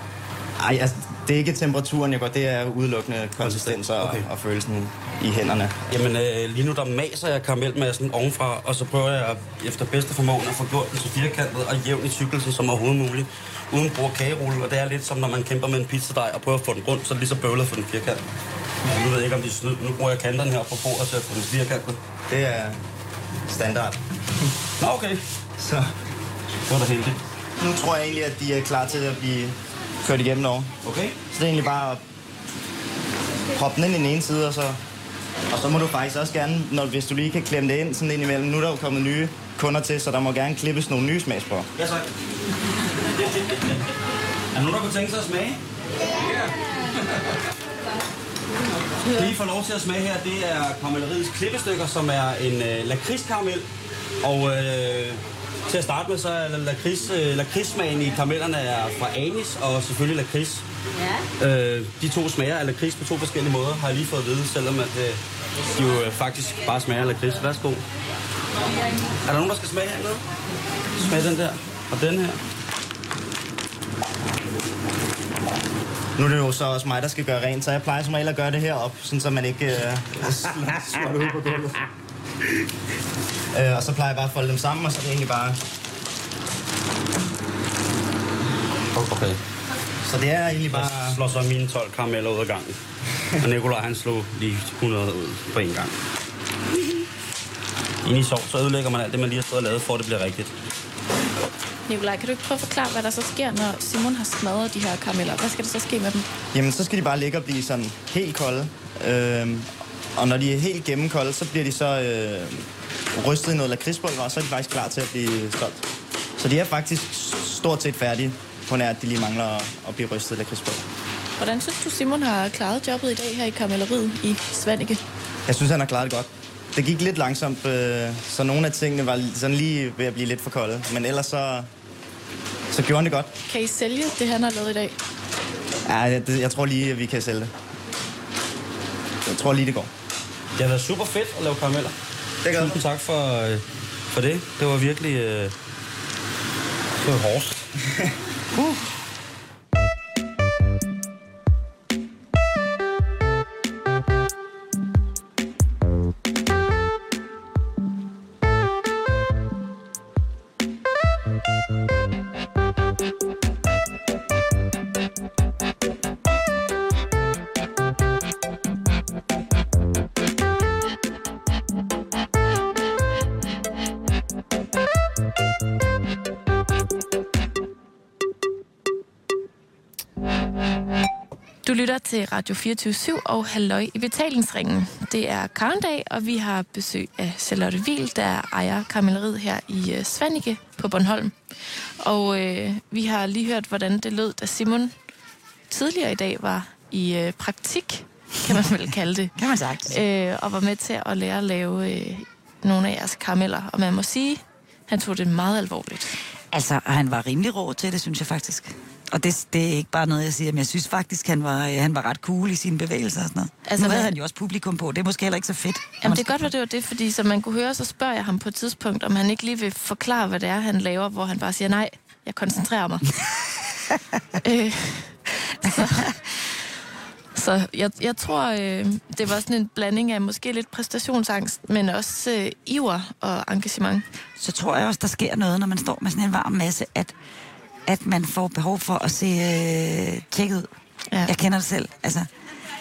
Ej, altså, det er ikke temperaturen, jeg går. Det er udelukkende konsistens og, Okay. okay. og følelsen i hænderne. Jamen, øh, lige nu der maser jeg karamelmassen ovenfra, og så prøver jeg efter bedste formåen at få gjort den så firkantet og jævn i tykkelsen som overhovedet muligt, uden brug af kagerulle. Og det er lidt som, når man kæmper med en pizzadej og prøver at få den rundt, så er det lige så bøvlet for den firkantet. Nu ved jeg ikke, om de er snyd. Nu bruger jeg kanterne her på bordet til at få den firkantet. Det er standard. Nå, okay. Så Det var da heldigt. nu tror jeg egentlig, at de er klar til at blive kørt igennem over. Okay. Så det er egentlig bare at proppe den ind i den ene side, og så, og så må du faktisk også gerne, når, hvis du lige kan klemme det ind sådan ind imellem. Nu er der jo kommet nye kunder til, så der må gerne klippes nogle nye smagsprøver. Ja, tak. er der nogen, der kunne tænke sig at smage? Ja. Det, I får lov til at smage her, det er karamelleriets klippestykker, som er en øh, lakridskaramel. Og øh, til at starte med, så er lakrids, øh, lakridssmagen i karamellerne er fra anis og selvfølgelig lakrids. Ja. Øh, de to smager af lakrids på to forskellige måder, har jeg lige fået at vide, selvom at, øh, de jo øh, faktisk bare smager af lakrids. Værsgo. Er der nogen, der skal smage hernede? Smag den der. Og den her. Nu er det jo så også mig, der skal gøre rent, så jeg plejer som regel at gøre det herop, sådan så man ikke øh, [LAUGHS] slår det ud på gulvet. Øh, og så plejer jeg bare at folde dem sammen, og så er det egentlig bare... Okay. Så det er egentlig bare... Jeg slår så mine 12 karameller ud af gangen. Og Nikolaj han slog lige 100 ud på en gang. Inde i sov, så ødelægger man alt det, man lige har stået og lavet, for at det bliver rigtigt. Nikolaj, kan du ikke prøve at forklare, hvad der så sker, når Simon har smadret de her karameller? Hvad skal der så ske med dem? Jamen, så skal de bare ligge og blive sådan helt kolde. Øhm, og når de er helt gennemkolde, så bliver de så øh, rystet i noget lakridspulver, og så er de faktisk klar til at blive stolt. Så de er faktisk stort set færdige, på nær at de lige mangler at, at blive rystet i lakridspulver. Hvordan synes du, Simon har klaret jobbet i dag her i karamelleriet i Svanike? Jeg synes, han har klaret det godt. Det gik lidt langsomt, øh, så nogle af tingene var sådan lige ved at blive lidt for kolde. Men ellers så, så gjorde han det godt. Kan I sælge det, han har lavet i dag? Ja, jeg, det, jeg tror lige, at vi kan sælge det. Jeg tror lige, det går. Det har været super fedt at lave karameller. Det gør Tusind tak for, øh, for det. Det var virkelig... Øh, det var hårdt. Du [LAUGHS] lytter til Radio 24 og Halløj i betalingsringen. Det er Karndag, og vi har besøg af Charlotte Wiel, der ejer karamelleriet her i øh, Svanike på Bornholm. Og øh, vi har lige hørt, hvordan det lød, da Simon tidligere i dag var i øh, praktik, kan man vel kalde det. [LAUGHS] Kan man sagt. øh, og var med til at lære at lave øh, nogle af jeres karameller. Og man må sige, han tog det meget alvorligt. Altså, han var rimelig rå til det, synes jeg faktisk. Og det, det er ikke bare noget, jeg siger, men jeg synes faktisk, han var, øh, han var ret cool i sine bevægelser og sådan noget. Altså, nu havde han jo også publikum på. Det er måske heller ikke så fedt. Jamen, det er godt, at det var det, fordi som man kunne høre, så spørger jeg ham på et tidspunkt, om han ikke lige vil forklare, hvad det er, han laver, hvor han bare siger, nej, jeg koncentrerer mig. [LAUGHS] øh, så så jeg, jeg tror, øh, det var sådan en blanding af måske lidt præstationsangst, men også øh, iver og engagement. Så tror jeg også, der sker noget, når man står med sådan en varm masse, at, at man får behov for at se øh, tjekket ud. Ja. Jeg kender det selv. Altså,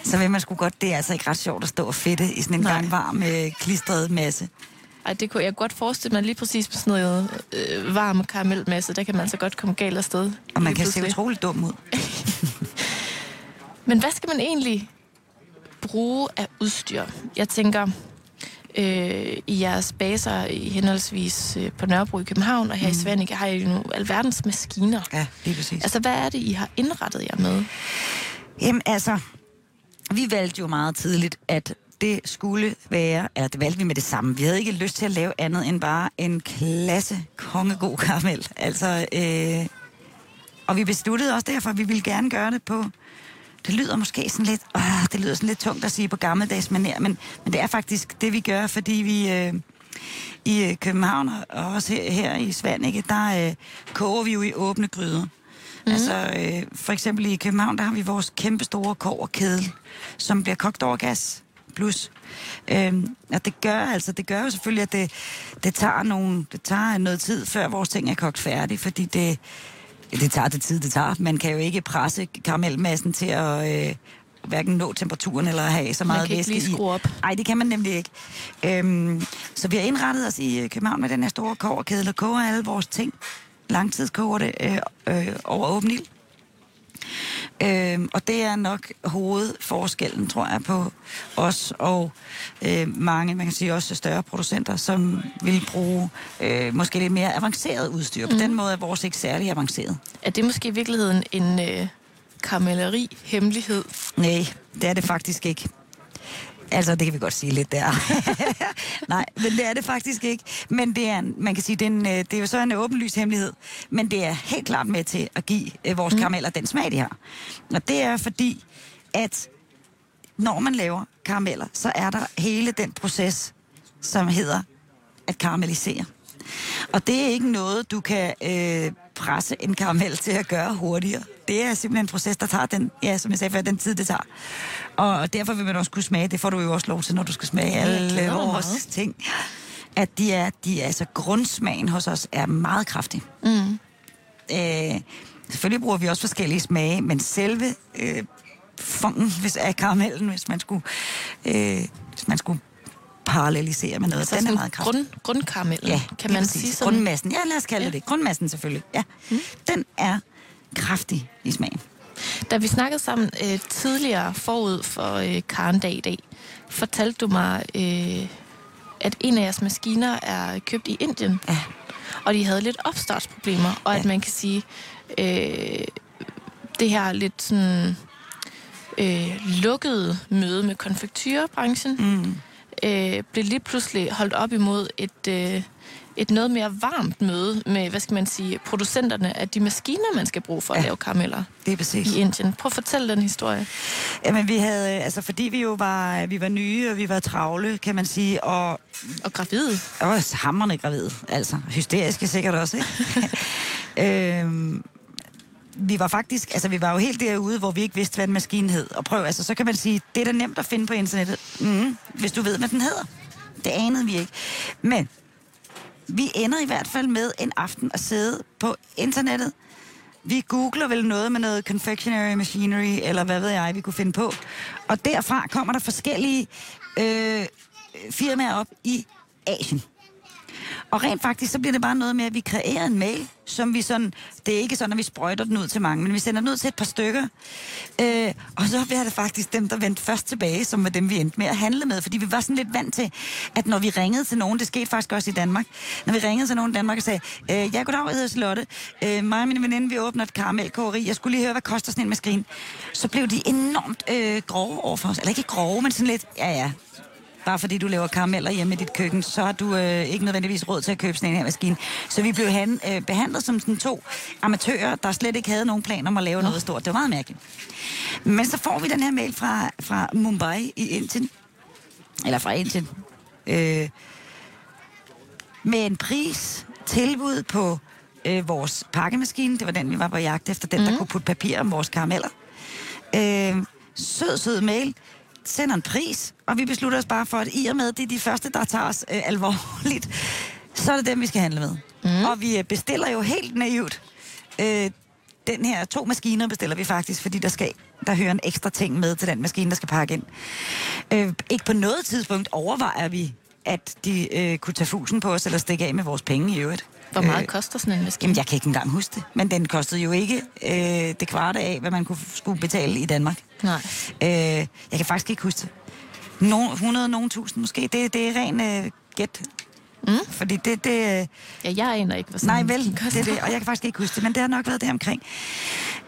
så vil man sgu godt, det er altså ikke ret sjovt at stå og fedte i sådan en Nej. gang varm, øh, klistret masse. Ej, det kunne jeg godt forestille mig lige præcis på sådan noget øh, varm karamelmasse, der kan man så godt komme galt afsted. Og man kan se utroligt dum ud. [LAUGHS] Men hvad skal man egentlig bruge af udstyr? Jeg tænker, øh, i jeres baser i henholdsvis øh, på Nørrebro i København og her mm. i Svanike har I jo alverdens maskiner. Ja, lige præcis. Altså, hvad er det, I har indrettet jer med? Jamen altså, vi valgte jo meget tidligt, at det skulle være, eller det valgte vi med det samme. Vi havde ikke lyst til at lave andet end bare en klasse kongegod karamel. Altså, øh, og vi besluttede også derfor, at vi ville gerne gøre det på... Det lyder måske sådan lidt... Øh, det lyder sådan lidt tungt at sige på gammeldags manér, men, men det er faktisk det, vi gør, fordi vi... Øh, i øh, København og også her, her i Svanike, der øh, koger vi jo i åbne gryder. Mm. Altså, øh, for eksempel i København, der har vi vores kæmpe store koverkedel, som bliver kogt over gas plus. Øhm, og det gør altså, det gør jo selvfølgelig, at det, det, tager nogle, det tager noget tid, før vores ting er kogt færdig, fordi det, det tager det tid, det tager. Man kan jo ikke presse karamelmassen til at øh, hverken nå temperaturen eller have så meget væske i. op. Nej, det kan man nemlig ikke. Øhm, så vi har indrettet os i København med den her store koverkedel og koger alle vores ting. Langtidskoger det øh, øh, over åben ild. Øh, og det er nok hovedforskellen, tror jeg, på os og øh, mange, man kan sige også større producenter, som vil bruge øh, måske lidt mere avanceret udstyr. På mm. den måde er vores ikke særlig avanceret. Er det måske i virkeligheden en øh, karamelleri-hemmelighed? Nej, det er det faktisk ikke. Altså, det kan vi godt sige lidt der. [LAUGHS] Nej, men det er det faktisk ikke. Men det er, man kan sige, det er, en, øh, det er jo så en åbenlys hemmelighed. Men det er helt klart med til at give øh, vores mm. karameller den smag, de har. Og det er fordi, at når man laver karameller, så er der hele den proces, som hedder at karamellisere. Og det er ikke noget, du kan øh, presse en karamel til at gøre hurtigere. Det er simpelthen en proces, der tager den, ja, som jeg sagde før, den tid, det tager. Og derfor vil man også kunne smage, det får du jo også lov til, når du skal smage alle vores ting, at de er, de er, altså grundsmagen hos os er meget kraftig. Mm. Øh, selvfølgelig bruger vi også forskellige smage, men selve øh, fongen hvis, af karamellen, hvis man skulle, øh, hvis man skulle parallelisere med noget. Så den er meget kraftig. Grund, grundkaramellen, ja, kan man præcis. sige sådan? Grundmassen, ja lad os kalde ja. det. Grundmassen selvfølgelig, ja. Mm. Den er kraftig i smagen. Da vi snakkede sammen øh, tidligere forud for øh, Karendag i dag, fortalte du mig, øh, at en af jeres maskiner er købt i Indien. Ja. Og de havde lidt opstartsproblemer, og ja. at man kan sige, øh, det her lidt sådan øh, lukkede møde med konfektyrebranchen, mm. Øh, blev lige pludselig holdt op imod et... Øh, et noget mere varmt møde med, hvad skal man sige, producenterne af de maskiner, man skal bruge for ja, at lave karameller det er præcis. i Indien. Prøv at fortælle den historie. Jamen, vi havde, altså fordi vi jo var, vi var nye, og vi var travle, kan man sige, og... Og gravide. Og hammerne gravide, altså. Hysteriske sikkert også, ikke? [LAUGHS] øhm, vi var faktisk, altså vi var jo helt derude, hvor vi ikke vidste, hvad en maskine hed. Og prøv, altså så kan man sige, det er da nemt at finde på internettet, mm, hvis du ved, hvad den hedder. Det anede vi ikke. Men vi ender i hvert fald med en aften at sidde på internettet. Vi googler vel noget med noget confectionery machinery, eller hvad ved jeg, vi kunne finde på. Og derfra kommer der forskellige øh, firmaer op i Asien. Og rent faktisk, så bliver det bare noget med, at vi kreerer en mail, som vi sådan, det er ikke sådan, at vi sprøjter den ud til mange, men vi sender den ud til et par stykker. Øh, og så bliver det faktisk dem, der vendte først tilbage, som var dem, vi endte med at handle med, fordi vi var sådan lidt vant til, at når vi ringede til nogen, det skete faktisk også i Danmark, når vi ringede til nogen i Danmark og sagde, øh, ja, goddag, jeg hedder Charlotte, øh, mig og min veninde, vi åbner et karamelkogeri, jeg skulle lige høre, hvad koster sådan en maskine. Så blev de enormt øh, grove overfor os, eller ikke grove, men sådan lidt, ja ja, bare fordi du laver karameller hjemme i dit køkken, så har du øh, ikke nødvendigvis råd til at købe sådan en her maskine. Så vi blev han, øh, behandlet som sådan to amatører, der slet ikke havde nogen plan om at lave Nå. noget stort. Det var meget mærkeligt. Men så får vi den her mail fra, fra Mumbai i Indien, eller fra Indien, øh, med en pris, tilbud på øh, vores pakkemaskine. Det var den, vi var på jagt efter, den, mm. der kunne putte papir om vores karameller. Øh, sød, sød mail sender en pris, og vi beslutter os bare for, at i og med, det er de første, der tager os øh, alvorligt, så er det dem, vi skal handle med. Mm. Og vi øh, bestiller jo helt naivt øh, den her, to maskiner bestiller vi faktisk, fordi der skal der hører en ekstra ting med til den maskine, der skal pakke ind. Øh, ikke på noget tidspunkt overvejer vi, at de øh, kunne tage fusen på os, eller stikke af med vores penge i øvrigt. Hvor meget øh, koster sådan en maskine? Jamen, jeg kan ikke engang huske det. Men den kostede jo ikke øh, det kvarte af, hvad man kunne, skulle betale i Danmark. Nej. Øh, jeg kan faktisk ikke huske det. nogen, 100, nogen tusind måske. Det, det er ren øh, gæt. Mm. Fordi det... det øh, Ja, jeg aner ikke, hvad sådan nej, vel, det er det, og jeg kan faktisk ikke huske det, men det har nok været der omkring.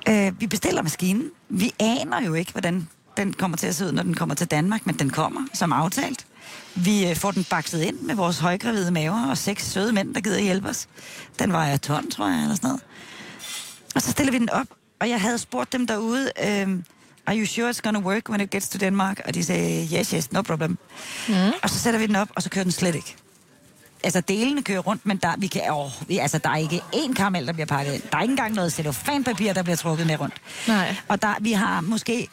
Øh, vi bestiller maskinen. Vi aner jo ikke, hvordan den kommer til at se ud, når den kommer til Danmark, men den kommer, som aftalt. Vi øh, får den bakset ind med vores højgravide maver og seks søde mænd, der gider hjælpe os. Den vejer ton, tror jeg, eller sådan noget. Og så stiller vi den op, og jeg havde spurgt dem derude, øhm, are you sure it's gonna work when it gets to Denmark? Og de sagde, yes, yes, no problem. Mm. Og så sætter vi den op, og så kører den slet ikke. Altså, delene kører rundt, men der, vi kan, åh, vi, altså, der er ikke én karamel, der bliver pakket ind. Der er ikke engang noget cellofanpapir, der bliver trukket med rundt. Nej. Og der, vi har måske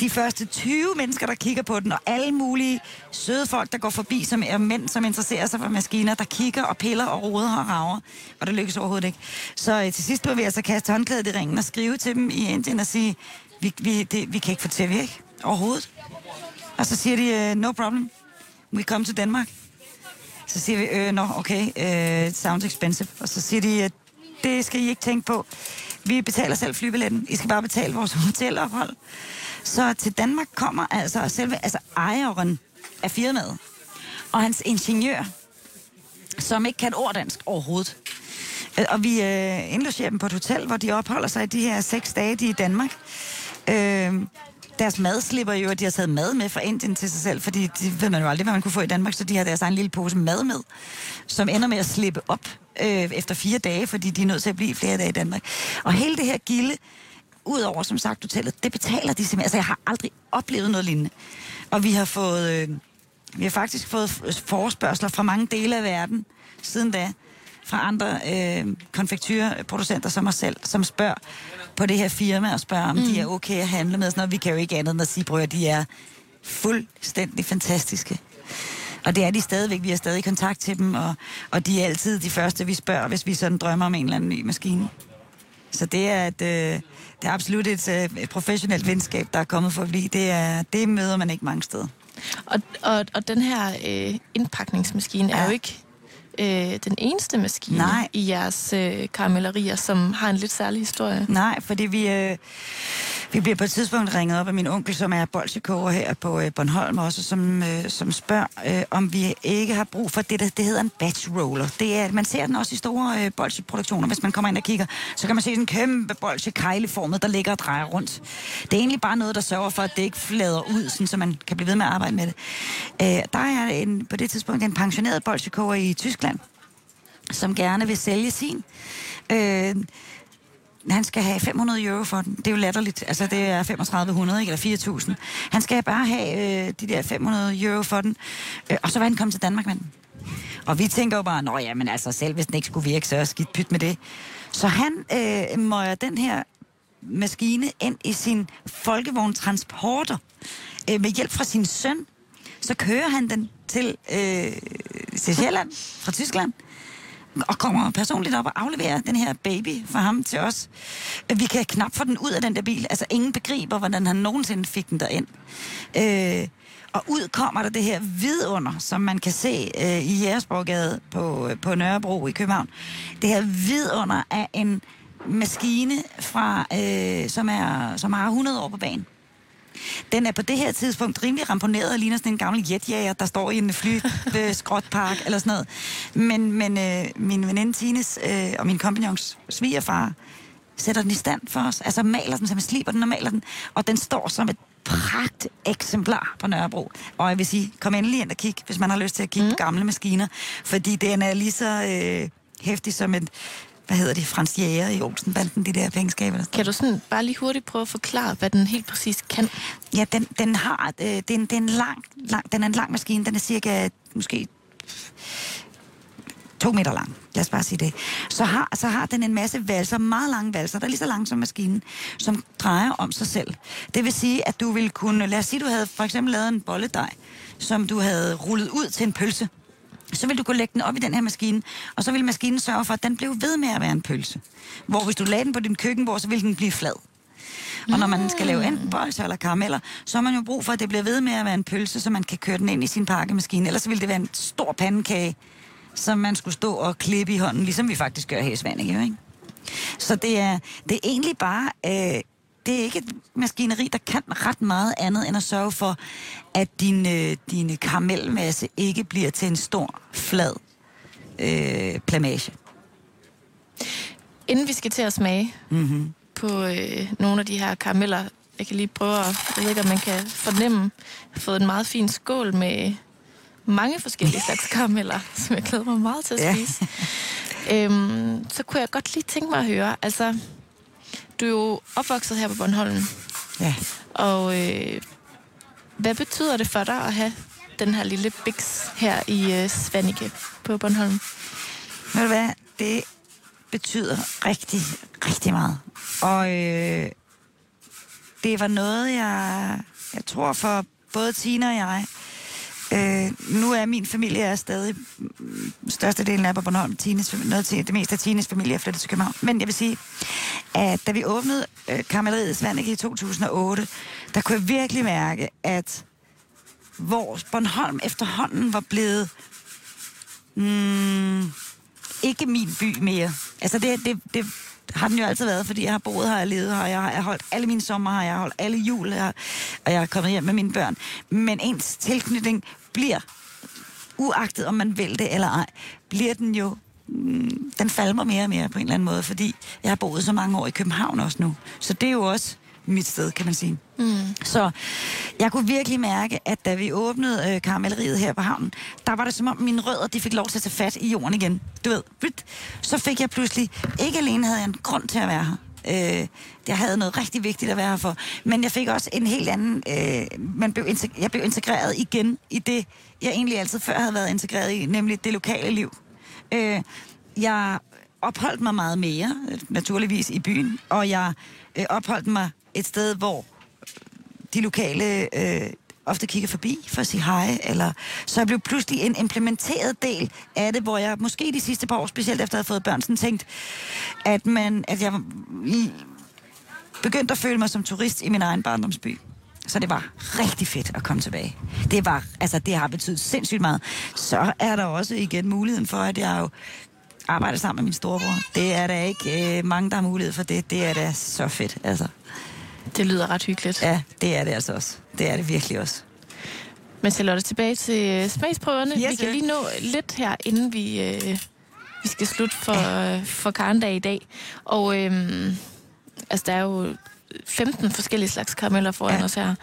de første 20 mennesker, der kigger på den, og alle mulige søde folk, der går forbi, som er mænd, som interesserer sig for maskiner, der kigger og piller og roder og rager, og det lykkes overhovedet ikke. Så øh, til sidst blev vi altså kaste håndklædet i ringen og skrive til dem i Indien og sige, vi, vi, det, vi kan ikke få til at virke overhovedet. Og så siger de, uh, no problem, we come to Denmark. Så siger vi, øh, nå, okay, uh, sounds expensive. Og så siger de, at det skal I ikke tænke på. Vi betaler selv flybilletten. I skal bare betale vores hotelophold. Så til Danmark kommer altså selve altså ejeren af firmaet og hans ingeniør, som ikke kan et ord dansk overhovedet. Øh, og vi øh, indlogerer dem på et hotel, hvor de opholder sig i de her seks dage, de er i Danmark. Øh, deres mad slipper jo, at de har taget mad med fra Indien til sig selv, fordi det ved man jo aldrig, hvad man kunne få i Danmark, så de har deres egen lille pose mad med, som ender med at slippe op øh, efter fire dage, fordi de er nødt til at blive flere dage i Danmark. Og hele det her gilde, udover som sagt hotellet, det betaler de simpelthen. Altså, jeg har aldrig oplevet noget lignende. Og vi har fået, øh, vi har faktisk fået forespørgseler fra mange dele af verden siden da, fra andre øh, konfektyrproducenter som os selv, som spørger på det her firma og spørger, om mm. de er okay at handle med. Sådan noget. Vi kan jo ikke andet end at sige, bror, de er fuldstændig fantastiske. Og det er de stadigvæk. Vi har stadig kontakt til dem, og, og de er altid de første, vi spørger, hvis vi sådan drømmer om en eller anden ny maskine. Så det er, et, øh, det er absolut et, øh, et professionelt venskab, der er kommet for at blive. Det, er, det møder man ikke mange steder. Og, og, og den her øh, indpakningsmaskine ja. er jo ikke øh, den eneste maskine Nej. i jeres øh, karamellerier, som har en lidt særlig historie. Nej, fordi vi, øh, vi bliver på et tidspunkt ringet op af min onkel, som er bolsjekoger her på øh, Bornholm også, som, øh, som spørger, øh, om vi ikke har brug for det, der det hedder en batch roller. Det er, man ser den også i store øh, bolsjeproduktioner. Hvis man kommer ind og kigger, så kan man se sådan en kæmpe bolsje kejleformet, der ligger og drejer rundt. Det er egentlig bare noget, der sørger for, at det ikke flader ud, sådan, så man kan blive ved med at arbejde med det. Øh, der er en, på det tidspunkt en pensioneret bolsjekoger i Tyskland, som gerne vil sælge sin. Øh, han skal have 500 euro for den. Det er jo latterligt. Altså, det er 3500, ikke? Eller 4.000. Han skal bare have øh, de der 500 euro for den. Øh, og så var han kommet til Danmark med den. Og vi tænker jo bare, nå ja, men altså selv hvis den ikke skulle virke, så er skidt pyt med det. Så han øh, møjer den her maskine ind i sin folkevogntransporter øh, med hjælp fra sin søn. Så kører han den til, øh, til Sjælland fra Tyskland og kommer personligt op og afleverer den her baby for ham til os. Vi kan knap få den ud af den der bil. Altså, ingen begriber, hvordan han nogensinde fik den derind. Øh, og ud kommer der det her vidunder, som man kan se øh, i Jægersborgade på, øh, på Nørrebro i København. Det her vidunder af en maskine, fra, øh, som, er, som har 100 år på banen. Den er på det her tidspunkt rimelig ramponeret og ligner sådan en gammel jetjager, der står i en flyskrotpark eller sådan noget. Men, men øh, min veninde Tines øh, og min kompagnons svigerfar sætter den i stand for os. Altså maler den, så man sliber den og maler den. Og den står som et pragt eksemplar på Nørrebro. Og jeg vil sige, kom endelig ind og kig, hvis man har lyst til at kigge mm. på gamle maskiner. Fordi den er lige så øh, hæftig som et, hvad hedder det, Frans Jæger i Olsenbanden, de der pengeskaber. Der. Kan du sådan bare lige hurtigt prøve at forklare, hvad den helt præcis kan? Ja, den, den har, øh, det, er en, det er en lang, lang, den er en lang maskine. Den er cirka, måske to meter lang. Lad os bare sige det. Så har, så har den en masse valser, meget lange valser, der er lige så lange som maskinen, som drejer om sig selv. Det vil sige, at du ville kunne, lad os sige, du havde for eksempel lavet en bolledej, som du havde rullet ud til en pølse. Så vil du kunne lægge den op i den her maskine, og så vil maskinen sørge for, at den blev ved med at være en pølse. Hvor hvis du lagde den på din køkkenbord, så vil den blive flad. Og når man skal lave enten bolser eller karameller, så har man jo brug for, at det bliver ved med at være en pølse, så man kan køre den ind i sin pakkemaskine. Ellers vil ville det være en stor pandekage, som man skulle stå og klippe i hånden, ligesom vi faktisk gør her i Svanike, ikke? Så det er, det er egentlig bare... Øh, det er ikke et maskineri, der kan ret meget andet end at sørge for, at din, øh, din karamelmasse ikke bliver til en stor, flad øh, plamage. Inden vi skal til at smage mm-hmm. på øh, nogle af de her karameller, jeg kan lige prøve at, jeg ved ikke, om man kan fornemme, jeg har fået en meget fin skål med mange forskellige slags karameller, som jeg glæder mig meget til at Ja. spise. øhm, så kunne jeg godt lige tænke mig at høre, altså, du er jo opvokset her på Bornholm, Ja. og øh, hvad betyder det for dig at have den her lille biks her i øh, Svanike på Bornholm? Ved du hvad? Det betyder rigtig, rigtig meget. Og øh, det var noget, jeg, jeg tror for både Tina og jeg, øh, nu er min familie er stadig, mm, størstedelen af på Bornholm, Tines, noget til, det meste af Tines familie er flyttet til København. Men jeg vil sige, at da vi åbnede øh, Karmeleriets Svanike i 2008, der kunne jeg virkelig mærke, at hvor Bornholm efterhånden var blevet mm, ikke min by mere. Altså det, det, det har den jo altid været, fordi jeg har boet her, jeg har levet her, jeg har, jeg har holdt alle mine sommer her, jeg har holdt alle jul her, og jeg er kommet hjem med mine børn. Men ens tilknytning bliver, uagtet om man vil det eller ej, bliver den jo mm, den falmer mere og mere på en eller anden måde, fordi jeg har boet så mange år i København også nu. Så det er jo også mit sted, kan man sige. Mm. Så jeg kunne virkelig mærke, at da vi åbnede øh, karamelleriet her på havnen, der var det som om mine rødder, de fik lov til at tage fat i jorden igen. Du ved, så fik jeg pludselig, ikke alene havde jeg en grund til at være her, øh, jeg havde noget rigtig vigtigt at være her for. Men jeg fik også en helt anden... Øh, man blev jeg blev integreret igen i det, jeg egentlig altid før havde været integreret i, nemlig det lokale liv. Øh, jeg opholdt mig meget mere, naturligvis i byen, og jeg øh, opholdt mig et sted, hvor de lokale øh, ofte kigger forbi for at sige hej, eller så jeg blev pludselig en implementeret del af det, hvor jeg måske de sidste par år, specielt efter at have fået børn, sådan tænkt, at, man, at jeg begyndte at føle mig som turist i min egen barndomsby. Så det var rigtig fedt at komme tilbage. Det var, altså det har betydet sindssygt meget. Så er der også igen muligheden for, at jeg jo arbejder sammen med min storebror. Det er der ikke øh, mange, der har mulighed for det. Det er da så fedt, altså. Det lyder ret hyggeligt. Ja, det er det altså også. Det er det virkelig også. Men Charlotte, tilbage til øh, smagsprøverne. Yes, vi kan lige nå lidt her, inden vi, øh, vi skal slutte for, øh, for Karendag i dag. Og øh, altså, der er jo 15 forskellige slags karameller foran. Ja. os her.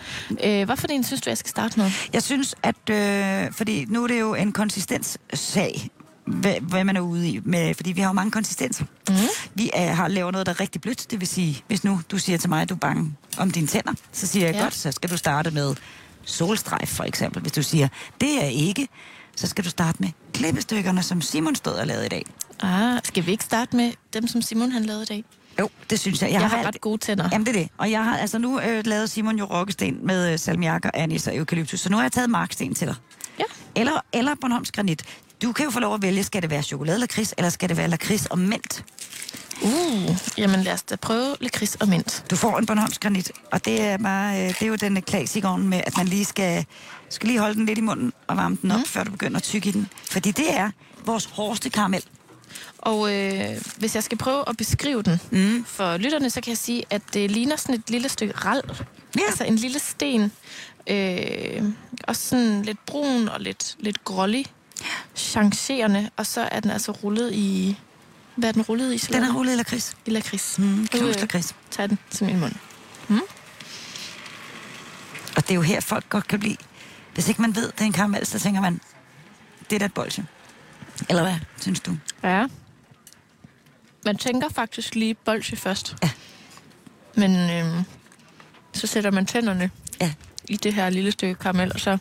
Øh, hvad for en synes du, jeg skal starte med? Jeg synes, at... Øh, fordi nu er det jo en konsistenssag, hvad, hvad man er ude i. Med, fordi vi har jo mange konsistenser. Mm. Vi er, har lavet noget, der er rigtig blødt. Det vil sige, hvis nu du siger til mig, at du er bange om dine tænder, så siger jeg Ja. godt, så skal du starte med solstrejf, for eksempel. Hvis du siger, det er ikke, så skal du starte med klippestykkerne, som Simon stod og lavede i dag. Ah, skal vi ikke starte med dem, som Simon han lavede i dag? Jo, det synes jeg. Jeg, jeg har valgt- ret gode tænder. Jamen, det er det. Og jeg har altså nu øh, lavet Simon jo rokkesten med øh, salmiak og anis og eukalyptus, så nu har jeg taget marksten til dig. Ja. Eller, eller Bornholms granit. Du kan jo få lov at vælge, skal det være chokolade lakrids, eller skal det være lakrids og mint? Uh, jamen lad os da prøve lakrids og mint. Du får en Bornholms granit, og det er, bare, øh, det er jo den klassikeren med, at man lige skal, skal lige holde den lidt i munden og varme den op, mm. før du begynder at tykke i den. Fordi det er vores hårdeste karamel. Og øh, hvis jeg skal prøve at beskrive den mm. for lytterne, så kan jeg sige, at det ligner sådan et lille stykke ral. Ja. Altså en lille sten. Øh, også sådan lidt brun og lidt, lidt grålig. Changerende. Og så er den altså rullet i... Hvad er den rullet i? Den Charlotte? er rullet i lakrids. I lakrids. Mm, Nu, øh, knust lakrids. Tag den til min mund. Og det er jo her, folk godt kan blive... Hvis ikke man ved, det er en karamel, så tænker man, det er da et bolsje. Eller hvad, synes du? Ja. Man tænker faktisk lige bolsje først. Ja. Men øh, så sætter man tænderne Ja. i det her lille stykke karamel, og så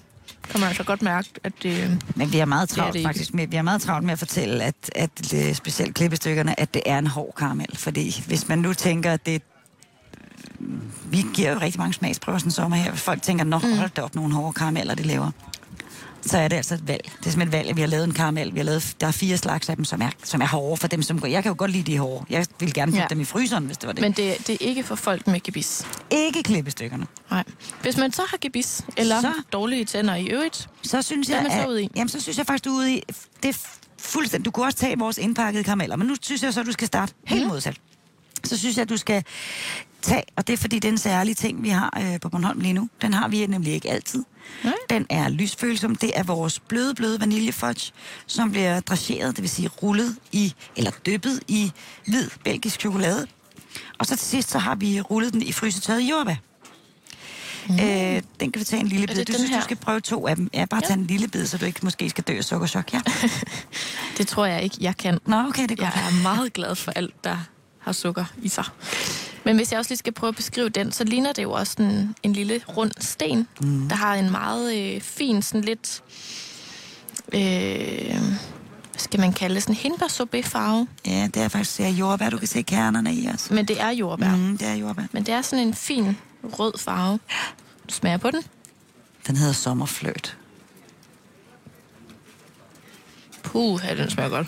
kan man altså godt mærke, at det... Øh, Men vi er meget Det er travlt det faktisk med, vi er meget travlt med at fortælle, at, at øh, specielt klippestykkerne, at det er en hård karamel. Fordi hvis man nu tænker, at det vi giver jo rigtig mange smagsprøver sådan en sommer her. Folk tænker, nå, hold da op, nogle hårde karameller, de laver. Så er det altså et valg. Det er simpelthen et valg, vi har lavet en karamel. Vi har lavet, der er fire slags af dem, som er, som er hårde for dem, som går. Jeg kan jo godt lide de hårde. Jeg vil gerne putte Ja. dem i fryseren, hvis det var det. men det, det er ikke for folk med gebis. Ikke klippestykkerne. Nej. Hvis man så har gebis, eller så? Dårlige tænder i øvrigt, Så synes Hvad jeg, er man så ude i? Jamen, så synes jeg faktisk, du er ude i... Det er fuldstændig... Du kunne også tage vores indpakkede karameller, men nu synes jeg så, at du skal starte helt Mhm. modsat. Så synes jeg, at du skal tage, og det er fordi, det er en særlig ting, vi har øh, på Bornholm lige nu. Den har vi nemlig ikke altid. Nej. Den er lysfølsom. Det er vores bløde, bløde vaniljefudge, som bliver drageret, det vil sige rullet i, eller dyppet i hvid belgisk chokolade. Og så til sidst, så har vi rullet den i frysetørret jordbær. Mm. Øh, den kan vi tage en lille bid. Du den synes, her? du skal prøve to af dem. Ja, bare Ja. tage en lille bid, så du ikke måske skal dø af sukkerchok. Ja. [LAUGHS] Det tror jeg ikke, jeg kan. Nå, okay, det er godt. Jeg er meget glad for alt, der har sukker i sig. Men hvis jeg også lige skal prøve at beskrive den, så ligner det jo også en, en lille rund sten, mm. der har en meget øh, fin, sådan lidt, øh, hvad skal man kalde det, sådan hindbær farve. Ja, det er faktisk det er jordbær. Du kan se kernerne i os. Men det er jordbær. Mm. Mm, det er jordbær. Men det er sådan en fin rød farve. Du smager på den. Den hedder sommerfløt. Puh, ja, den smager godt.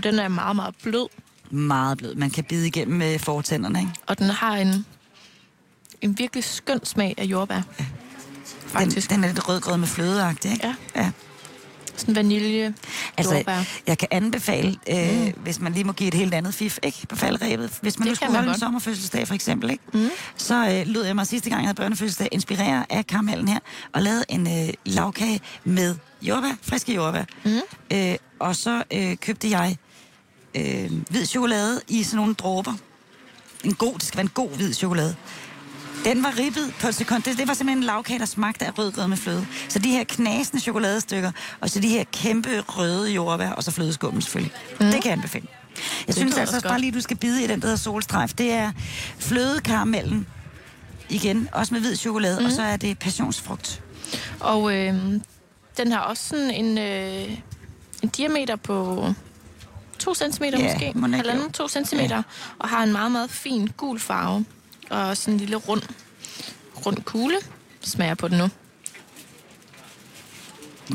Og den er meget, meget blød. Meget blød. Man kan bide igennem med fortænderne, ikke? Og den har en, en virkelig skøn smag af jordbær. Den, Faktisk. den er lidt rødgrød med flødeagtig, ikke? Ja. ja. Sådan vanilje, Altså, jordbær. jeg kan anbefale, øh, mm. hvis man lige må give et helt andet fif, ikke? På faldrebet. Hvis man Det nu skulle man holde en godt. sommerfødselsdag, for eksempel, ikke? Mm. Så øh, lød jeg mig sidste gang, jeg havde børnefødselsdag, inspirere af karamellen her, og lavede en øh, lavkage med jordbær, friske jordbær. Mm. Øh, og så øh, købte jeg øh, hvid chokolade i sådan nogle dråber. En god, det skal være en god hvid chokolade. Den var ribbet på et sekund. Det, det var simpelthen en lavkage, der smagte af rødgrød med fløde. Så de her knasende chokoladestykker, og så de her kæmpe røde jordbær, og så flødeskummen selvfølgelig. Mm. Det kan jeg anbefale. Jeg synes lyder altså også også bare godt. lige, du skal bide i den, der hedder solstrejf. Det er flødekaramellen, igen, også med hvid chokolade, mm. og så er det passionsfrugt. Og øh, den har også sådan en, øh, en diameter på 2 cm Ja, måske. Halvanden, jo. 2 cm. Ja. Og har en meget, meget fin gul farve. Og sådan en lille rund, rund kugle. Smager på den nu.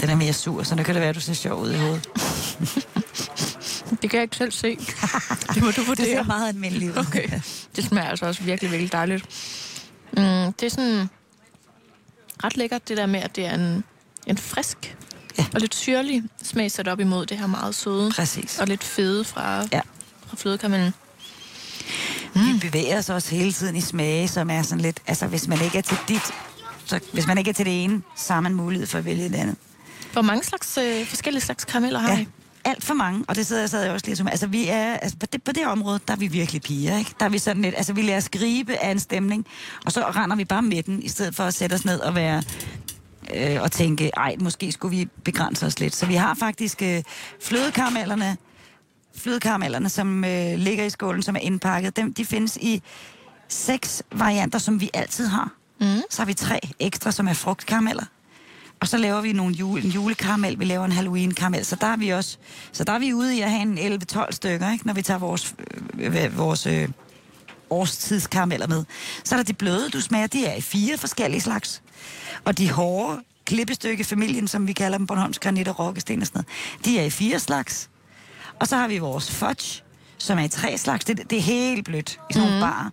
Den er mere sur, så nu kan det være, at du ser sjov ud i hovedet. [LAUGHS] Det kan jeg ikke selv se. Det må du [LAUGHS] Det ser vurdere. meget almindeligt ud. Okay. Det smager altså også virkelig, virkelig dejligt. Mm, det er sådan ret lækkert, det der med, at det er en, en frisk Ja. og lidt syrlig smag sat op imod det her meget søde Præcis. og lidt fede fra, Ja. fra flødekaramellen. Vi bevæger os også hele tiden i smage, som er sådan lidt... Altså, hvis man ikke er til dit... Så hvis man ikke er til det ene, så har man mulighed for at vælge det andet. Hvor mange slags, øh, forskellige slags karameller har Ja, I? alt for mange, og det sidder jeg, sad også lige som... Altså, vi er, altså på, det, på det område, der er vi virkelig piger, ikke? Der er vi sådan lidt... Altså, vi lader os gribe af en stemning, og så render vi bare med den, i stedet for at sætte os ned og være... Øh, og tænke, ej, måske skulle vi begrænse os lidt. Så vi har faktisk øh, flødekaramellerne, flødekaramellerne, som øh, ligger i skålen, som er indpakket. Dem, de findes i seks varianter, som vi altid har. Mm. Så har vi tre ekstra, som er frugtkarameller. Og så laver vi nogle jule, en julekaramel, vi laver en Halloween-karamel. Så der er vi også, så der er vi ude i at have en 11-12 stykker, ikke? når vi tager vores, øh, vores øh, årstidskarameller med. Så er der de bløde, du smager, de er i fire forskellige slags. Og de hårde klippestykke-familien, som vi kalder dem, Bornholms granit og rokkesten og sådan noget, de er i fire slags. Og så har vi vores fudge, som er i tre slags. Det, det er helt blødt i sådan nogle barer.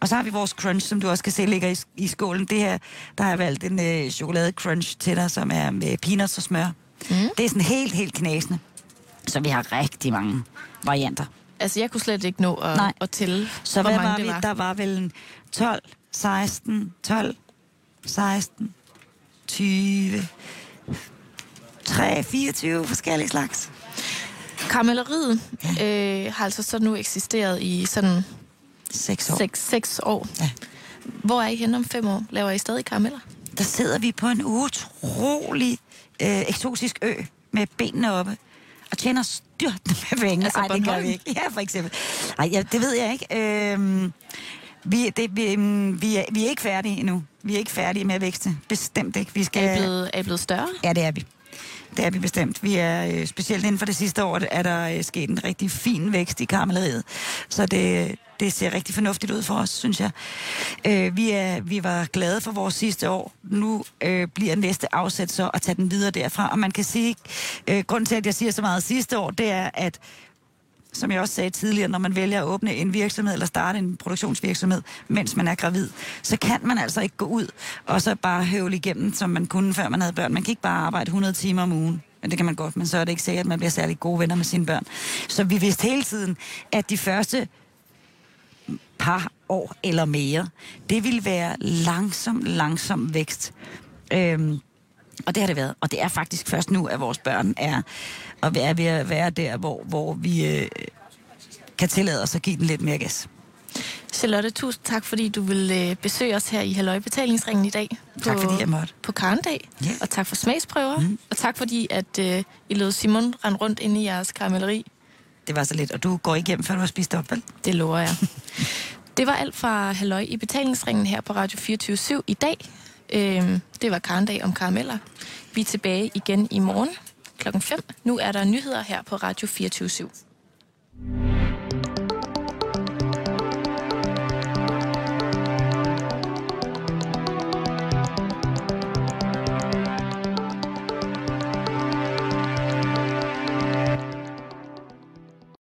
Og så har vi vores crunch, som du også kan se ligger i, i skålen. Det her, der har jeg valgt en øh, chokolade crunch til dig, som er med peanuts og smør. Mm. Det er sådan helt, helt knasende. Så vi har rigtig mange varianter. Altså, jeg kunne slet ikke nå at, Nej. at tælle, Så hvor hvad mange var det vi? var. Der var vel en 12, 16, 12, 16, 20, 3, 24 forskellige slags. Karamelleriet øh, har altså så nu eksisteret i sådan 6 år. 6, 6 år. Ja. Hvor er I henne om fem år? Laver I stadig karameller? der sidder vi på en utrolig øh, eksotisk ø med benene oppe og tjener styrtende med penge. Altså Ej, det gør vi ikke. Ja, for eksempel. Ej, ja, det ved jeg ikke. Øhm, vi, det, vi, mm, vi, er, vi er ikke færdige endnu. Vi er ikke færdige med at vækste. Bestemt ikke. Vi skal... Er I blevet, er I blevet større? Ja, det er vi. Det er vi bestemt. Vi er, øh, specielt inden for det sidste år, er der øh, sket en rigtig fin vækst i karamelleriet. Så det, det ser rigtig fornuftigt ud for os, synes jeg. Øh, vi, er, vi var glade for vores sidste år. Nu øh, bliver næste afsæt så at tage den videre derfra. Og man kan sige, øh, grunden til, at jeg siger så meget sidste år, det er, at som jeg også sagde tidligere, når man vælger at åbne en virksomhed eller starte en produktionsvirksomhed, mens man er gravid, så kan man altså ikke gå ud og så bare høvle igennem, som man kunne, før man havde børn. Man kan ikke bare arbejde 100 timer om ugen. Men det kan man godt, men så er det ikke sikkert, at man bliver særlig gode venner med sine børn. Så vi vidste hele tiden, at de første par år eller mere, det ville være langsom, langsom vækst. Øhm, og det har det været. Og det er faktisk først nu, at vores børn er, og vi er ved at være der, hvor, hvor vi øh, kan tillade os at give den lidt mere gas. Charlotte, tusind tak, fordi du vil øh, besøge os her i Halløj Betalingsringen i dag. Tak, fordi jeg måtte. På Karndag. Ja. Og tak for smagsprøver. Mm. Og tak fordi, at øh, I lod Simon rende rundt inde i jeres karamelleri. Det var så lidt. Og du går ikke hjem, før du har spist op, vel? Det lover jeg. [LAUGHS] det var alt fra Halløj i Betalingsringen her på Radio 24 i dag. Øhm, det var Karndag om karameller. Vi er tilbage igen i morgen klokken 5. Nu er der nyheder her på Radio 24 /7.